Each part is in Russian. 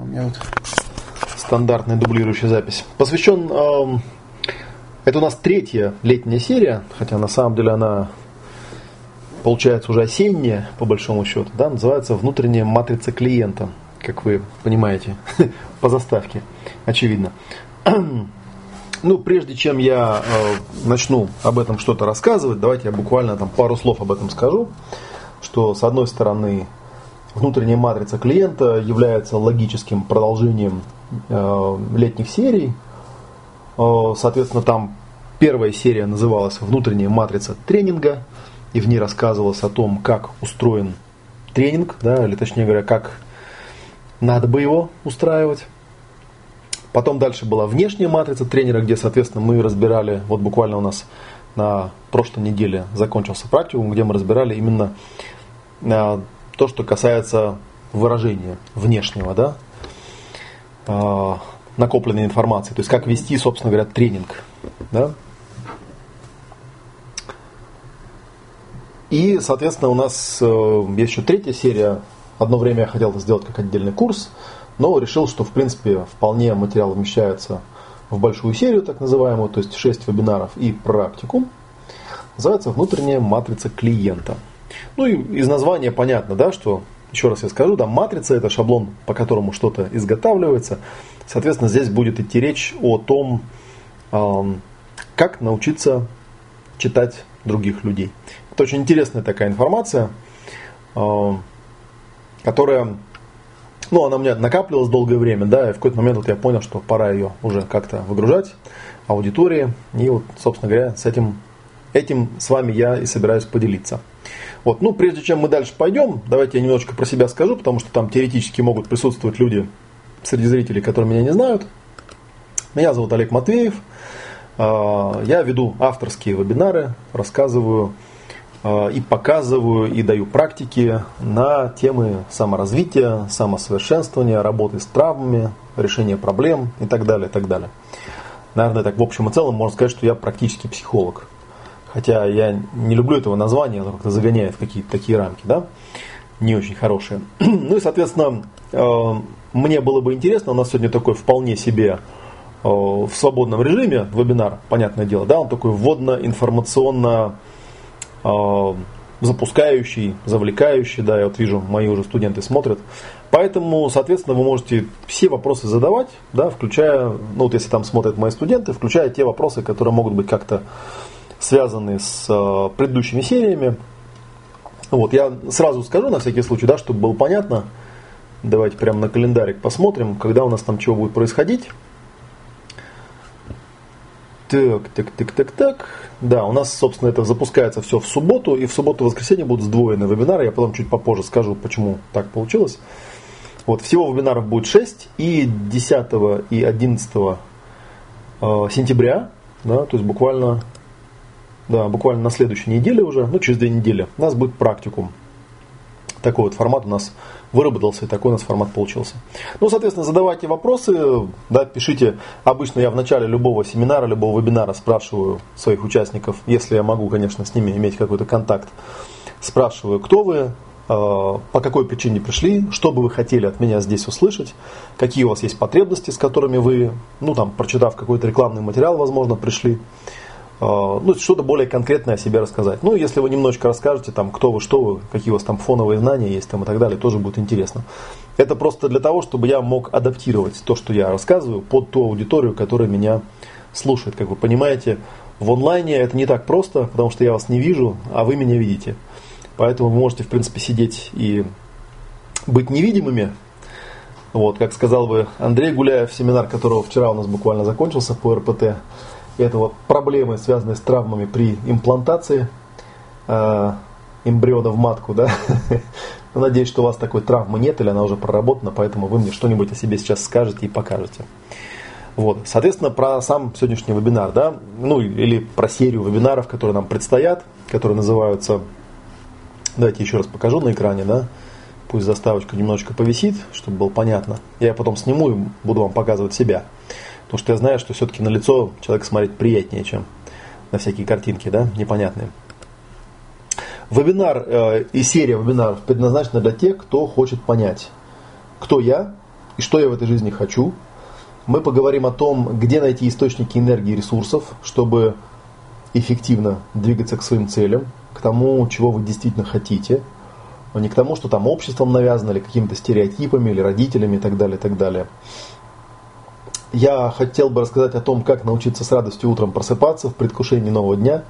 У меня вот стандартная дублирующая запись. Посвящен... эм, это у нас третья летняя серия, хотя на самом деле она получается уже осенняя, по большому счету, да, называется «Внутренняя матрица клиента», как вы понимаете, по заставке, очевидно. Ну, прежде чем я э, начну об этом что-то рассказывать, давайте я буквально там пару слов об этом скажу, что с одной стороны внутренняя матрица клиента является логическим продолжением э, летних серий. Э, соответственно, там первая серия называлась «Внутренняя матрица тренинга», и в ней рассказывалось о том, как устроен тренинг, да, или точнее говоря, как надо бы его устраивать. Потом дальше была внешняя матрица тренера, где, соответственно, мы разбирали, вот буквально у нас на прошлой неделе закончился практикум, где мы разбирали именно а, то, что касается выражения внешнего, да, а, накопленной информации, то есть как вести, собственно говоря, тренинг, да. И, соответственно, у нас э, есть еще третья серия. Одно время я хотел сделать как отдельный курс, но решил, что в принципе вполне материал вмещается в большую серию, так называемую, то есть 6 вебинаров и практикум. Называется «Внутренняя матрица клиента». Ну и из названия понятно, да, что, еще раз я скажу, да, матрица это шаблон, по которому что-то изготавливается. Соответственно, здесь будет идти речь о том, как научиться читать других людей. Это очень интересная такая информация, которая ну, она у меня накапливалась долгое время, да, и в какой-то момент вот я понял, что пора ее уже как-то выгружать аудитории. И вот, собственно говоря, с этим, этим с вами я и собираюсь поделиться. Вот, ну, прежде чем мы дальше пойдем, давайте я немножечко про себя скажу, потому что там теоретически могут присутствовать люди среди зрителей, которые меня не знают. Меня зовут Олег Матвеев. А, я веду авторские вебинары, рассказываю Э, и показываю, и даю практики на темы саморазвития, самосовершенствования, работы с травмами, решения проблем и так далее, и так далее. Наверное, так в общем и целом можно сказать, что я практически психолог. Хотя я не люблю этого названия, оно как-то загоняет в какие-то такие рамки, да, не очень хорошие. Ну и, соответственно, э, мне было бы интересно, у нас сегодня такой вполне себе э, в свободном режиме вебинар, понятное дело, да, он такой вводно-информационно Э, запускающий, завлекающий, да, я вот вижу, мои уже студенты смотрят. Поэтому, соответственно, вы можете все вопросы задавать, да, включая, ну вот если там смотрят мои студенты, включая те вопросы, которые могут быть как-то связаны с э, предыдущими сериями. Вот, я сразу скажу на всякий случай, да, чтобы было понятно. Давайте прямо на календарик посмотрим, когда у нас там чего будет происходить. Так, так, так, так, так. Да, у нас, собственно, это запускается все в субботу, и в субботу и воскресенье будут сдвоены вебинары. Я потом чуть попозже скажу, почему так получилось. Вот, всего вебинаров будет 6, и 10 и 11 э, сентября, да, то есть буквально, да, буквально на следующей неделе уже, ну, через две недели, у нас будет практикум. Такой вот формат у нас выработался, и такой у нас формат получился. Ну, соответственно, задавайте вопросы, да, пишите. Обычно я в начале любого семинара, любого вебинара спрашиваю своих участников, если я могу, конечно, с ними иметь какой-то контакт, спрашиваю, кто вы, э, по какой причине пришли, что бы вы хотели от меня здесь услышать, какие у вас есть потребности, с которыми вы, ну там, прочитав какой-то рекламный материал, возможно, пришли. А, ну, что-то более конкретное о себе рассказать. Ну, если вы немножечко расскажете, там, кто вы, что вы, какие у вас там фоновые знания есть там, и так далее, тоже будет интересно. Это просто для того, чтобы я мог адаптировать то, что я рассказываю, под ту аудиторию, которая меня слушает. Как вы понимаете, в онлайне это не так просто, потому что я вас не вижу, а вы меня видите. Поэтому вы можете, в принципе, сидеть и быть невидимыми. Вот, как сказал бы Андрей Гуляев, семинар которого вчера у нас буквально закончился по РПТ, это вот проблемы, связанные с травмами при имплантации э, эмбриона в матку, да. Надеюсь, что у вас такой травмы нет или она уже проработана, поэтому вы мне что-нибудь о себе сейчас скажете и покажете. Вот. Соответственно, про сам сегодняшний вебинар, да, ну или про серию вебинаров, которые нам предстоят, которые называются, давайте еще раз покажу на экране, да, пусть заставочка немножечко повисит, чтобы было понятно. Я потом сниму и буду вам показывать себя. Потому что я знаю, что все-таки на лицо человек смотреть приятнее, чем на всякие картинки, да, непонятные. Вебинар э, и серия вебинаров предназначена для тех, кто хочет понять, кто я, и что я в этой жизни хочу. Мы поговорим о том, где найти источники энергии и ресурсов, чтобы эффективно двигаться к своим целям, к тому, чего вы действительно хотите, а не к тому, что там обществом навязано, или какими-то стереотипами, или родителями и так далее, и так далее. Я хотел бы рассказать о том, как научиться с радостью утром просыпаться в предвкушении нового дня,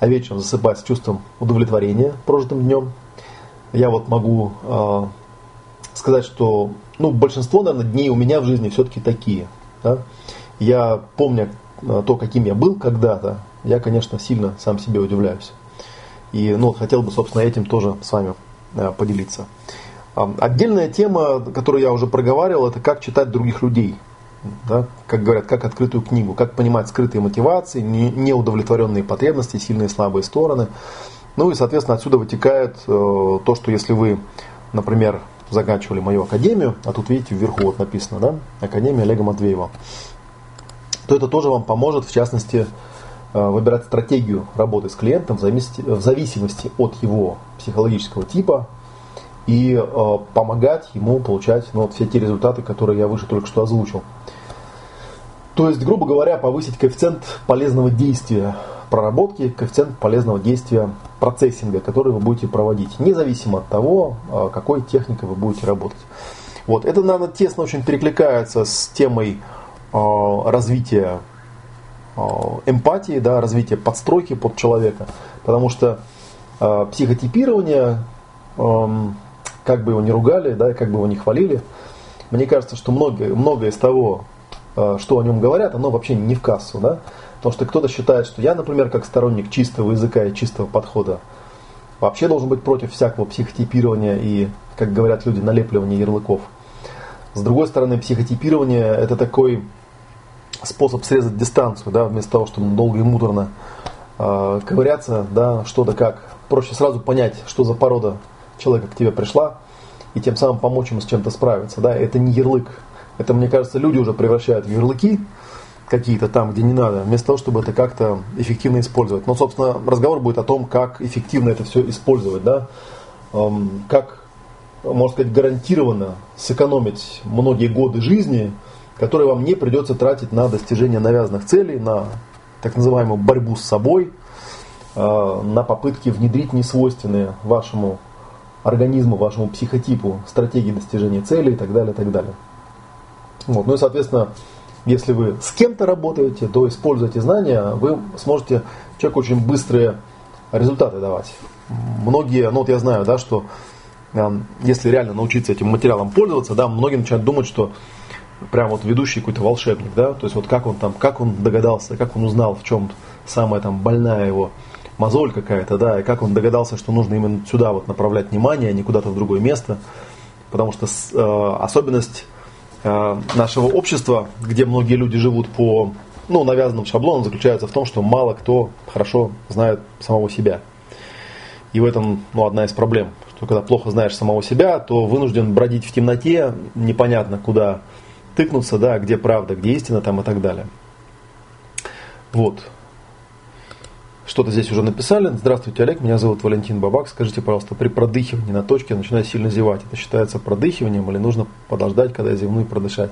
а вечером засыпать с чувством удовлетворения прожитым днем. Я вот могу э, сказать, что ну, большинство, наверное, дней у меня в жизни все-таки такие. Да? Я помню а, то, каким я был когда-то, я, конечно, сильно сам себе удивляюсь. И ну, хотел бы, собственно, этим тоже с вами э, поделиться. Отдельная тема, которую я уже проговаривал, это как читать других людей. Да? Как говорят, как открытую книгу, как понимать скрытые мотивации, неудовлетворенные потребности, сильные и слабые стороны. Ну и, соответственно, отсюда вытекает э, то, что если вы, например, заканчивали мою академию, а тут видите вверху вот написано, да, Академия Олега Матвеева, то это тоже вам поможет, в частности, Э, выбирать стратегию работы с клиентом в зависимости, от его психологического типа и э, помогать ему получать ну, вот все те результаты, которые я выше только что озвучил. То есть, грубо говоря, повысить коэффициент полезного действия проработки, коэффициент полезного действия процессинга, который вы будете проводить, независимо от того, э, какой техникой вы будете работать. Вот. Это, наверное, тесно очень перекликается с темой развития Э, эмпатии, да, развития подстройки под человека. Потому что э, психотипирование, э, как бы его ни ругали, да, как бы его ни хвалили, мне кажется, что многое, многое из того, э, что о нем говорят, оно вообще не в кассу. Да? Потому что кто-то считает, что я, например, как сторонник чистого языка и чистого подхода, вообще должен быть против всякого психотипирования и, как говорят люди, налепливания ярлыков. С другой стороны, психотипирование это такой способ срезать дистанцию, да, вместо того, чтобы долго и муторно э, ковыряться, да, что да как. Проще сразу понять, что за порода человека к тебе пришла, и тем самым помочь ему с чем-то справиться. Да. Это не ярлык. Это, мне кажется, люди уже превращают в ярлыки какие-то там, где не надо, вместо того, чтобы это как-то эффективно использовать. Но, собственно, разговор будет о том, как эффективно это все использовать, да, эм, как, можно сказать, гарантированно сэкономить многие годы жизни – которые вам не придется тратить на достижение навязанных целей, на так называемую борьбу с собой, э, на попытки внедрить несвойственные вашему организму, вашему психотипу стратегии достижения целей и так далее, и так далее. Вот. Ну и, соответственно, если вы с кем-то работаете, то используйте знания, вы сможете человеку очень быстрые результаты давать. Многие, ну вот я знаю, да, что э, если реально научиться этим материалом пользоваться, да, многие начинают думать, что прям вот ведущий какой-то волшебник, да, то есть вот как он там, как он догадался, как он узнал, в чем самая там больная его мозоль какая-то, да, и как он догадался, что нужно именно сюда вот направлять внимание, а не куда-то в другое место, потому что э, особенность нашего общества, где многие люди живут по ну, навязанным шаблонам, заключается в том, что мало кто хорошо знает самого себя. И в этом ну, одна из проблем, что когда плохо знаешь самого себя, то вынужден бродить в темноте, непонятно куда тыкнуться, да, где правда, где истина там и так далее. Вот. Что-то здесь уже написали. Здравствуйте, Олег, меня зовут Валентин Бабак. Скажите, пожалуйста, при продыхивании на точке начинаю сильно зевать. Это считается продыхиванием или нужно подождать, когда я зевну и продышать?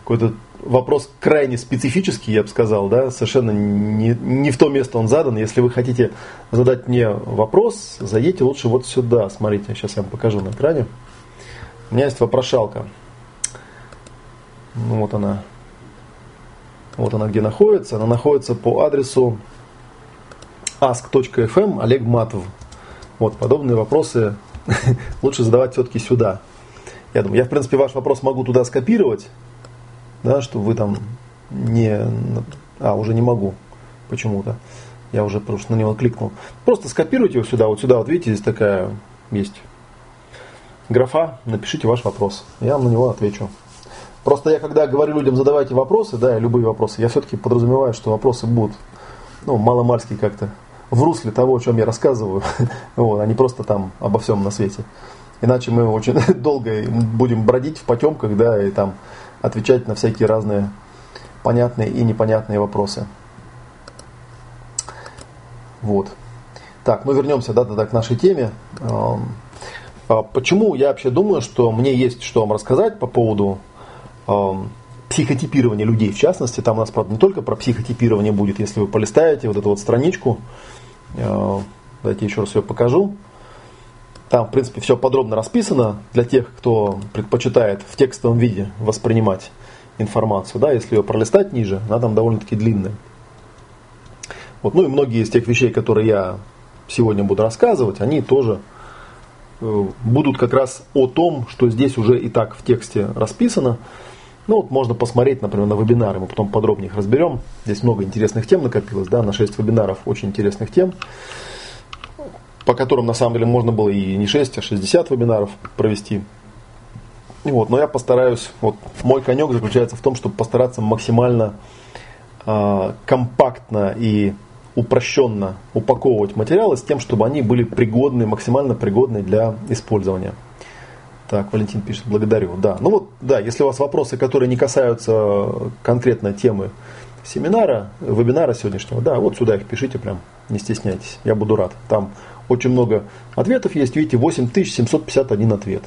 Какой-то вопрос крайне специфический, я бы сказал, да, совершенно не, не в то место он задан. Если вы хотите задать мне вопрос, зайдите лучше вот сюда. Смотрите, сейчас я вам покажу на экране. У меня есть вопрошалка. Ну, вот она. Вот она где находится. Она находится по адресу ask.fm Олег Матов. Вот, подобные вопросы лучше задавать все-таки сюда. Я думаю, я в принципе ваш вопрос могу туда скопировать, да, чтобы вы там не... А, уже не могу почему-то. Я уже просто на него кликнул. Просто скопируйте его сюда, вот сюда, вот видите, здесь такая есть графа, напишите ваш вопрос. Я вам на него отвечу. Просто я когда говорю людям, задавайте вопросы, да, любые вопросы, я все-таки подразумеваю, что вопросы будут, ну, маломальски как-то в русле того, о чем я рассказываю, вот, а не просто там обо всем на свете. Иначе мы очень долго будем бродить в потемках, да, и там отвечать на всякие разные понятные и непонятные вопросы. Вот. Так, ну вернемся, да, тогда к нашей теме. А почему я вообще думаю, что мне есть что вам рассказать по поводу психотипирование людей, в частности, там у нас, правда, не только про психотипирование будет, если вы полистаете вот эту вот страничку, давайте еще раз ее покажу. Там, в принципе, все подробно расписано для тех, кто предпочитает в текстовом виде воспринимать информацию. Да, если ее пролистать ниже, она там довольно-таки длинная. Вот, ну и многие из тех вещей, которые я сегодня буду рассказывать, они тоже э, будут как раз о том, что здесь уже и так в тексте расписано. Ну, вот можно посмотреть, например, на вебинары, мы потом подробнее их разберем. Здесь много интересных тем накопилось, да, на 6 вебинаров очень интересных тем, по которым на самом деле можно было и не 6, а 60 вебинаров провести. И вот, но я постараюсь, вот мой конек заключается в том, чтобы постараться максимально э, компактно и упрощенно упаковывать материалы с тем, чтобы они были пригодны, максимально пригодны для использования. Так, Валентин пишет, благодарю. Да, ну вот, да, если у вас вопросы, которые не касаются конкретно темы семинара, вебинара сегодняшнего, да, вот сюда их пишите прям, не стесняйтесь, я буду рад. Там очень много ответов есть, видите, 8751 ответ.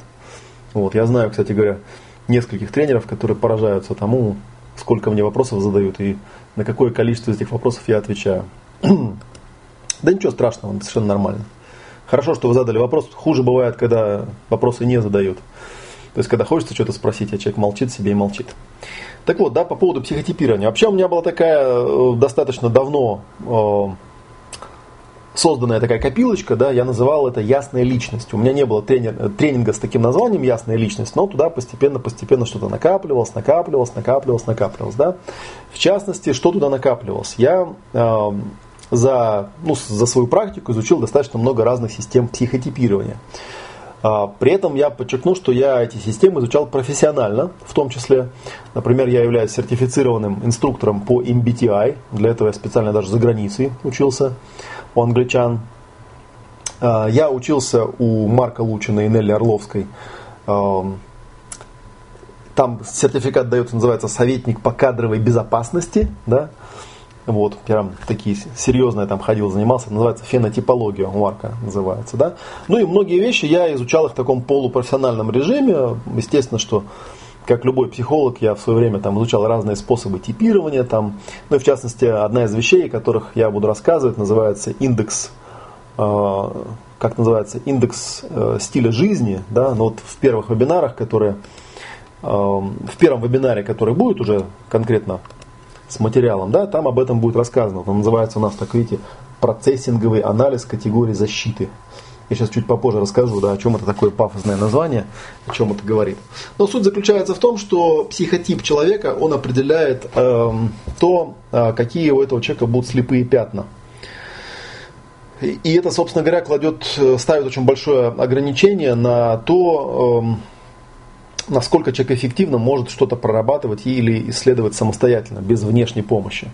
Вот, я знаю, кстати говоря, нескольких тренеров, которые поражаются тому, сколько мне вопросов задают и на какое количество из этих вопросов я отвечаю. да ничего страшного, совершенно нормально. Хорошо, что вы задали вопрос. Хуже бывает, когда вопросы не задают. То есть, когда хочется что-то спросить, а человек молчит себе и молчит. Так вот, да, по поводу психотипирования. Вообще у меня была такая э, достаточно давно э, созданная такая копилочка, да, я называл это «Ясная личность». У меня не было тренер, тренинга с таким названием «Ясная личность», но туда постепенно-постепенно что-то накапливалось, накапливалось, накапливалось, накапливалось. Да. В частности, что туда накапливалось? Я э, за, ну, за свою практику изучил достаточно много разных систем психотипирования. А, при этом я подчеркну, что я эти системы изучал профессионально, в том числе, например, я являюсь сертифицированным инструктором по MBTI, для этого я специально даже за границей учился у англичан. А, я учился у Марка Лучина и Нелли Орловской. А, там сертификат дается, называется советник по кадровой безопасности. Да? Вот, прям такие серьезные там ходил, занимался, называется фенотипология у Марка называется, да. Ну и многие вещи я изучал их в таком полупрофессиональном режиме. Естественно, что как любой психолог, я в свое время там изучал разные способы типирования, там, ну и в частности, одна из вещей, о которых я буду рассказывать, называется индекс, э, как называется, индекс э, стиля жизни, да, но вот в первых вебинарах, которые, э, в первом вебинаре, который будет уже конкретно с материалом, да, там об этом будет рассказано. Он называется у нас, так видите, процессинговый анализ категории защиты. Я сейчас чуть попозже расскажу, да, о чем это такое пафосное название, о чем это говорит. Но суть заключается в том, что психотип человека, он определяет э, то, э, какие у этого человека будут слепые пятна. И это, собственно говоря, кладет, э, ставит очень большое ограничение на то, э, насколько человек эффективно может что-то прорабатывать или исследовать самостоятельно, без внешней помощи.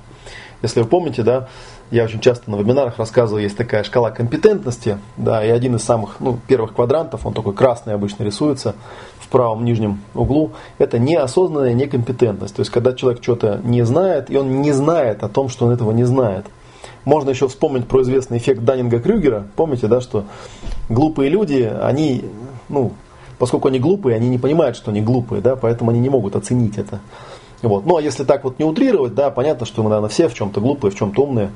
Если вы помните, да, я очень часто на вебинарах рассказываю, есть такая шкала компетентности, да, и один из самых ну, первых квадрантов, он такой красный обычно рисуется в правом нижнем углу, это неосознанная некомпетентность. То есть, когда человек что-то не знает, и он не знает о том, что он этого не знает. Можно еще вспомнить про известный эффект Даннинга-Крюгера. Помните, да, что глупые люди, они, ну, поскольку они глупые, они не понимают, что они глупые, да, поэтому они не могут оценить это. Вот. Ну а если так вот не утрировать, да, понятно, что мы, наверное, все в чем-то глупые, в чем-то умные,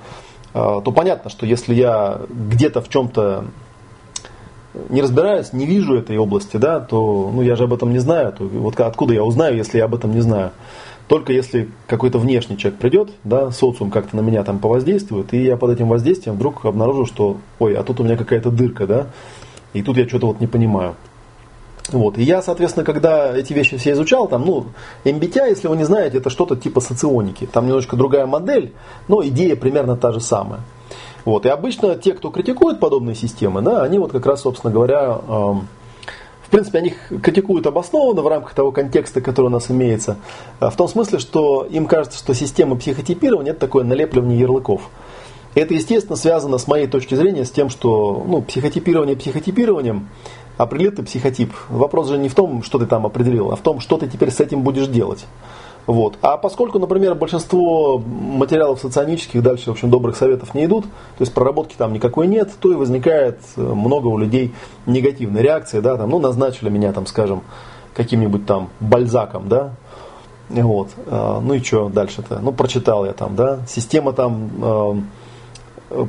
а, то понятно, что если я где-то в чем-то не разбираюсь, не вижу этой области, да, то ну, я же об этом не знаю. То, вот откуда я узнаю, если я об этом не знаю? Только если какой-то внешний человек придет, да, социум как-то на меня там повоздействует, и я под этим воздействием вдруг обнаружу, что, ой, а тут у меня какая-то дырка, да, и тут я что-то вот не понимаю. Вот. И я, соответственно, когда эти вещи все изучал, там, ну, MBTI, если вы не знаете, это что-то типа соционики. Там немножко другая модель, но идея примерно та же самая. Вот. И обычно те, кто критикует подобные системы, да, они вот как раз, собственно говоря, эм, в принципе, они их критикуют обоснованно в рамках того контекста, который у нас имеется. Э, в том смысле, что им кажется, что система психотипирования это такое налепливание ярлыков. Это, естественно, связано с моей точки зрения с тем, что ну, психотипирование психотипированием, определил ты психотип. Вопрос же не в том, что ты там определил, а в том, что ты теперь с этим будешь делать. Вот. А поскольку, например, большинство материалов соционических дальше, в общем, добрых советов не идут, то есть проработки там никакой нет, то и возникает э, много у людей негативной реакции, да, там, ну, назначили меня, там, скажем, каким-нибудь там бальзаком, да, Вот. Э, ну и что дальше-то? Ну, прочитал я там, да. Система там э,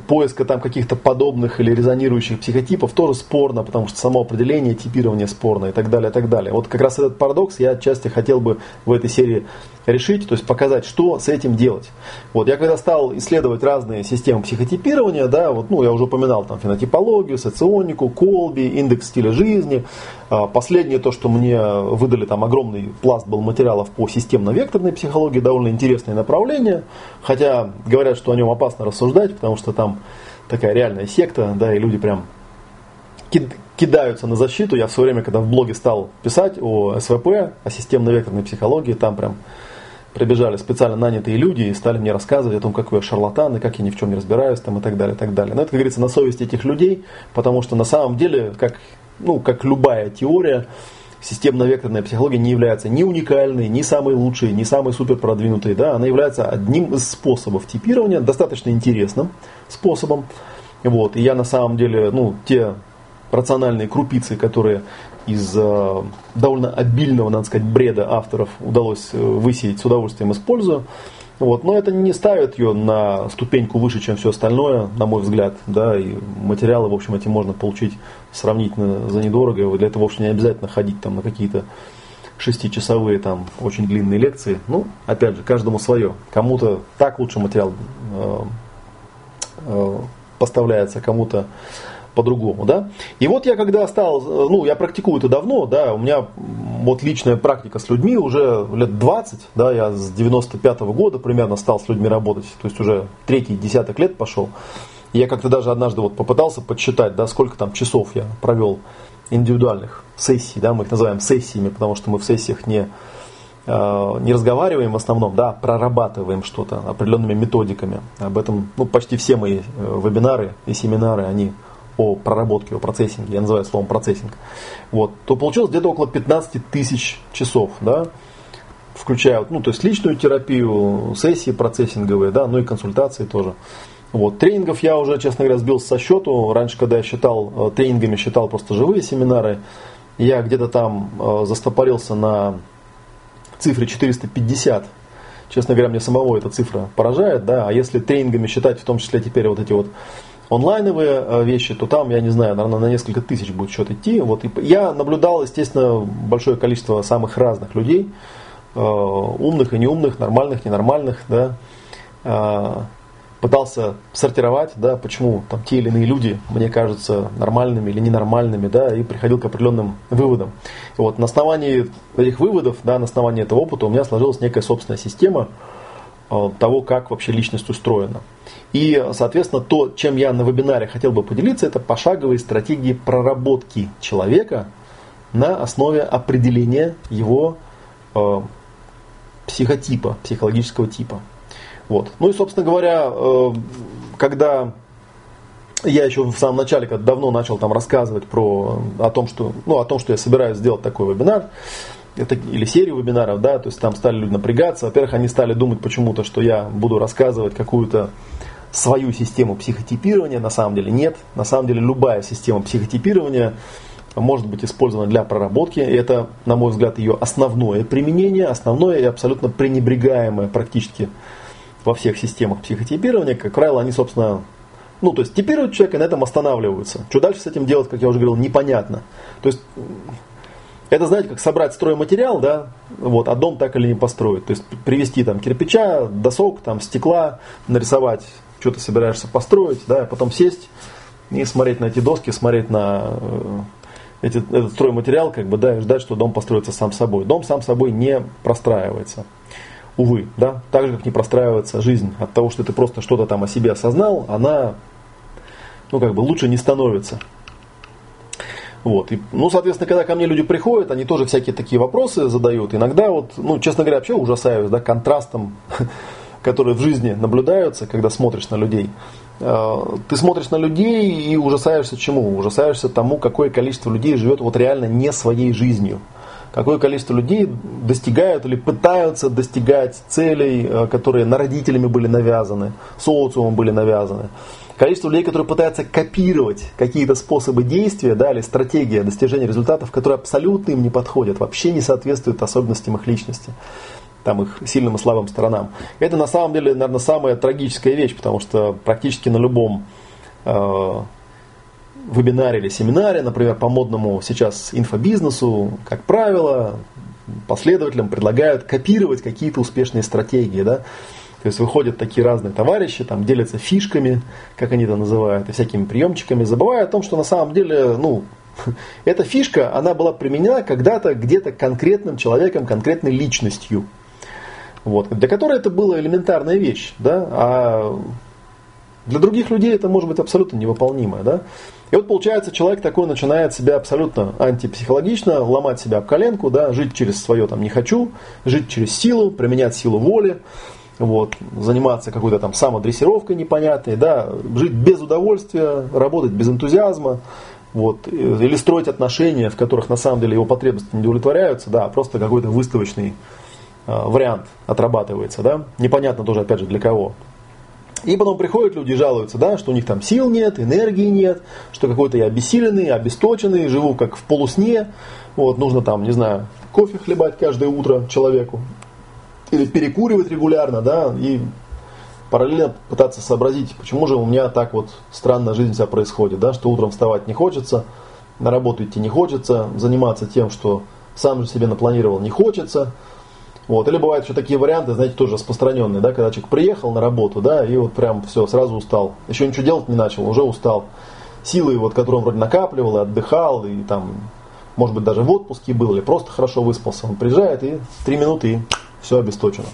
поиска там каких-то подобных или резонирующих психотипов тоже спорно, потому что само определение, типирование спорно и так далее, и так далее. Вот как раз этот парадокс я отчасти хотел бы в этой серии решить, то есть показать, что с этим делать. Вот я когда стал исследовать разные системы психотипирования, да, вот, ну, я уже упоминал там фенотипологию, соционику, колби, индекс стиля жизни. А, последнее то, что мне выдали там огромный пласт был материалов по системно-векторной психологии, довольно интересное направление, хотя говорят, что о нем опасно рассуждать, потому что там такая реальная секта, да, и люди прям кидаются на защиту. Я в свое время, когда в блоге стал писать о СВП, о системно-векторной психологии, там прям прибежали специально нанятые люди и стали мне рассказывать о том, какой я шарлатан и как я ни в чем не разбираюсь там, и так далее, и так далее. Но это, как говорится, на совести этих людей, потому что на самом деле, как, ну, как любая теория, системно-векторная психология не является ни уникальной, ни самой лучшей, ни самой супер продвинутой. Да? Она является одним из способов типирования, достаточно интересным способом. Вот. И я на самом деле, ну, те рациональные крупицы, которые из э, довольно обильного, надо сказать, бреда авторов удалось э, высеять, с удовольствием использую. Вот. Но это не ставит ее на ступеньку выше, чем все остальное, на мой взгляд. Да, и материалы, в общем, эти можно получить сравнительно за недорого. Для этого, в общем, не обязательно ходить там, на какие-то шестичасовые там очень длинные лекции. Ну, опять же, каждому свое. Кому-то так лучше материал э, э, поставляется, кому-то по-другому, да. И вот я когда стал, ну, я практикую это давно, да, у меня вот личная практика с людьми уже лет 20, да, я с 95 -го года примерно стал с людьми работать, то есть уже третий десяток лет пошел. Я как-то даже однажды вот попытался подсчитать, да, сколько там часов я провел индивидуальных сессий, да, мы их называем сессиями, потому что мы в сессиях не, э, не разговариваем в основном, да, прорабатываем что-то определенными методиками. Об этом, ну, почти все мои э, вебинары и семинары, они о проработке, о процессинге, я называю словом процессинг, вот, то получилось где-то около 15 тысяч часов, да, включая, ну, то есть личную терапию, сессии процессинговые, да, ну и консультации тоже. Вот. Тренингов я уже, честно говоря, сбился со счету. Раньше, когда я считал э, тренингами, считал просто живые семинары, я где-то там э, застопорился на цифре 450. Честно говоря, мне самого эта цифра поражает, да, а если тренингами считать, в том числе теперь вот эти вот онлайновые э, вещи, то там, я не знаю, наверное, на несколько тысяч будет счет идти. Вот, и я наблюдал, естественно, большое количество самых разных людей, э, умных и неумных, нормальных, ненормальных, да, э, пытался сортировать, да, почему там те или иные люди мне кажутся нормальными или ненормальными, да, и приходил к определенным выводам. Вот на основании этих выводов, да, на основании этого опыта у меня сложилась некая собственная система того, как вообще личность устроена. И, соответственно, то, чем я на вебинаре хотел бы поделиться, это пошаговые стратегии проработки человека на основе определения его э, психотипа, психологического типа. Вот. Ну и, собственно говоря, э, когда я еще в самом начале, когда давно начал там рассказывать про, о, том, что, ну, о том, что я собираюсь сделать такой вебинар, это, или серию вебинаров, да, то есть там стали люди напрягаться. Во-первых, они стали думать почему-то, что я буду рассказывать какую-то свою систему психотипирования, на самом деле нет. На самом деле любая система психотипирования может быть использована для проработки. И это, на мой взгляд, ее основное применение, основное и абсолютно пренебрегаемое практически во всех системах психотипирования. Как правило, они, собственно, ну, то есть типируют человека и на этом останавливаются. Что дальше с этим делать, как я уже говорил, непонятно. То есть это, знаете, как собрать стройматериал, да, вот, а дом так или не построить. То есть привезти там кирпича, досок, там, стекла, нарисовать что ты собираешься построить, да, а потом сесть и смотреть на эти доски, смотреть на э, эти, этот стройматериал, как бы, да, и ждать, что дом построится сам собой. Дом сам собой не простраивается. Увы, да, так же, как не простраивается жизнь. От того, что ты просто что-то там о себе осознал, она, ну, как бы, лучше не становится. Вот. И, ну, соответственно, когда ко мне люди приходят, они тоже всякие такие вопросы задают. Иногда, вот, ну, честно говоря, вообще ужасаюсь, да, контрастом которые в жизни наблюдаются, когда смотришь на людей. Э, ты смотришь на людей и ужасаешься чему? Ужасаешься тому, какое количество людей живет вот реально не своей жизнью. Какое количество людей достигают или пытаются достигать целей, э, которые на родителями были навязаны, социумом были навязаны. Количество людей, которые пытаются копировать какие-то способы действия да, или стратегии достижения результатов, которые абсолютно им не подходят, вообще не соответствуют особенностям их личности. там их сильным и слабым сторонам. Это на самом деле, наверное, самая трагическая вещь, потому что практически на любом э, вебинаре или семинаре, например, по модному сейчас инфобизнесу, как правило, последователям предлагают копировать какие-то успешные стратегии, да, то есть выходят такие разные товарищи, там делятся фишками, как они это называют, и всякими приемчиками, забывая о том, что на самом деле, ну, эта фишка, она была применена когда-то где-то конкретным человеком, конкретной личностью. Вот, для которой это была элементарная вещь, да, а для других людей это может быть абсолютно невыполнимое, да. И вот получается, человек такой начинает себя абсолютно антипсихологично, ломать себя об коленку, да, жить через свое там не хочу, жить через силу, применять силу воли, вот, заниматься какой-то там самодрессировкой непонятной, да, жить без удовольствия, работать без энтузиазма, вот, или строить отношения, в которых на самом деле его потребности не удовлетворяются, да, просто какой-то выставочный э, вариант отрабатывается, да, непонятно тоже, опять же, для кого. И потом приходят люди и жалуются, да, что у них там сил нет, энергии нет, что какой-то я обессиленный, обесточенный, живу как в полусне, вот, нужно там, не знаю, кофе хлебать каждое утро человеку, или перекуривать регулярно, да, и параллельно пытаться сообразить, почему же у меня так вот странная жизнь вся происходит, да, что утром вставать не хочется, на работу идти не хочется, заниматься тем, что сам же себе напланировал, не хочется. Вот. Или бывают еще такие варианты, знаете, тоже распространенные, да, когда человек приехал на работу, да, и вот прям все, сразу устал. Еще ничего делать не начал, уже устал. Силы, вот, которые он вроде накапливал и отдыхал, и там, может быть, даже в отпуске был, или просто хорошо выспался, он приезжает и три минуты и все обесточено.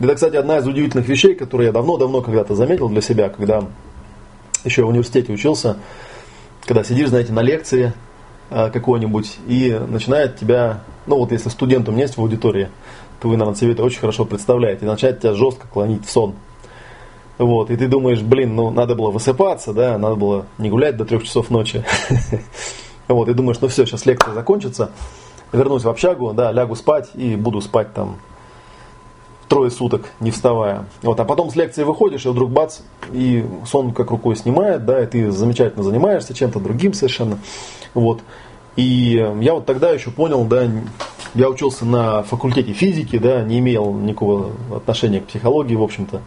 Это, кстати, одна из удивительных вещей, которые я давно-давно когда-то заметил для себя, когда еще в университете учился, когда сидишь, знаете, на лекции э, какой-нибудь, и начинает тебя, ну вот если студент у меня есть в аудитории, то вы, наверное, себе это очень хорошо представляете, начинает тебя жестко клонить в сон. Вот, и ты думаешь, блин, ну надо было высыпаться, да, надо было не гулять до трех часов ночи. Вот, и думаешь, ну все, сейчас лекция закончится, вернусь в общагу, да, лягу спать и буду спать там трое суток, не вставая. Вот, а потом с лекции выходишь, и вдруг бац, и сон как рукой снимает, да, и ты замечательно занимаешься чем-то другим совершенно. Вот. И я вот тогда еще понял, да, я учился на факультете физики, да, не имел никакого отношения к психологии, в общем-то.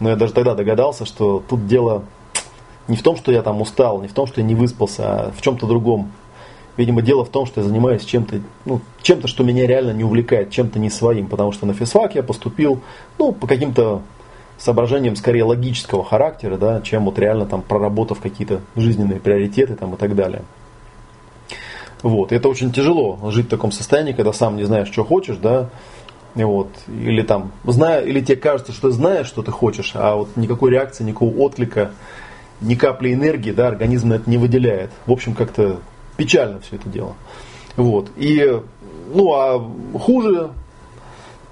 Но я даже тогда догадался, что тут дело не в том, что я там устал, не в том, что я не выспался, а в чем-то другом. Видимо, дело в том, что я занимаюсь чем-то, ну, чем-то, что меня реально не увлекает, чем-то не своим, потому что на физфак я поступил, ну, по каким-то соображениям скорее логического характера, да, чем вот реально там проработав какие-то жизненные приоритеты там и так далее. Вот. И это очень тяжело жить в таком состоянии, когда сам не знаешь, что хочешь, да, и вот, или там, зная, или тебе кажется, что знаешь, что ты хочешь, а вот никакой реакции, никакого отклика, ни капли энергии, да, организм это не выделяет. В общем, как-то печально все это дело. Вот. И, ну, а хуже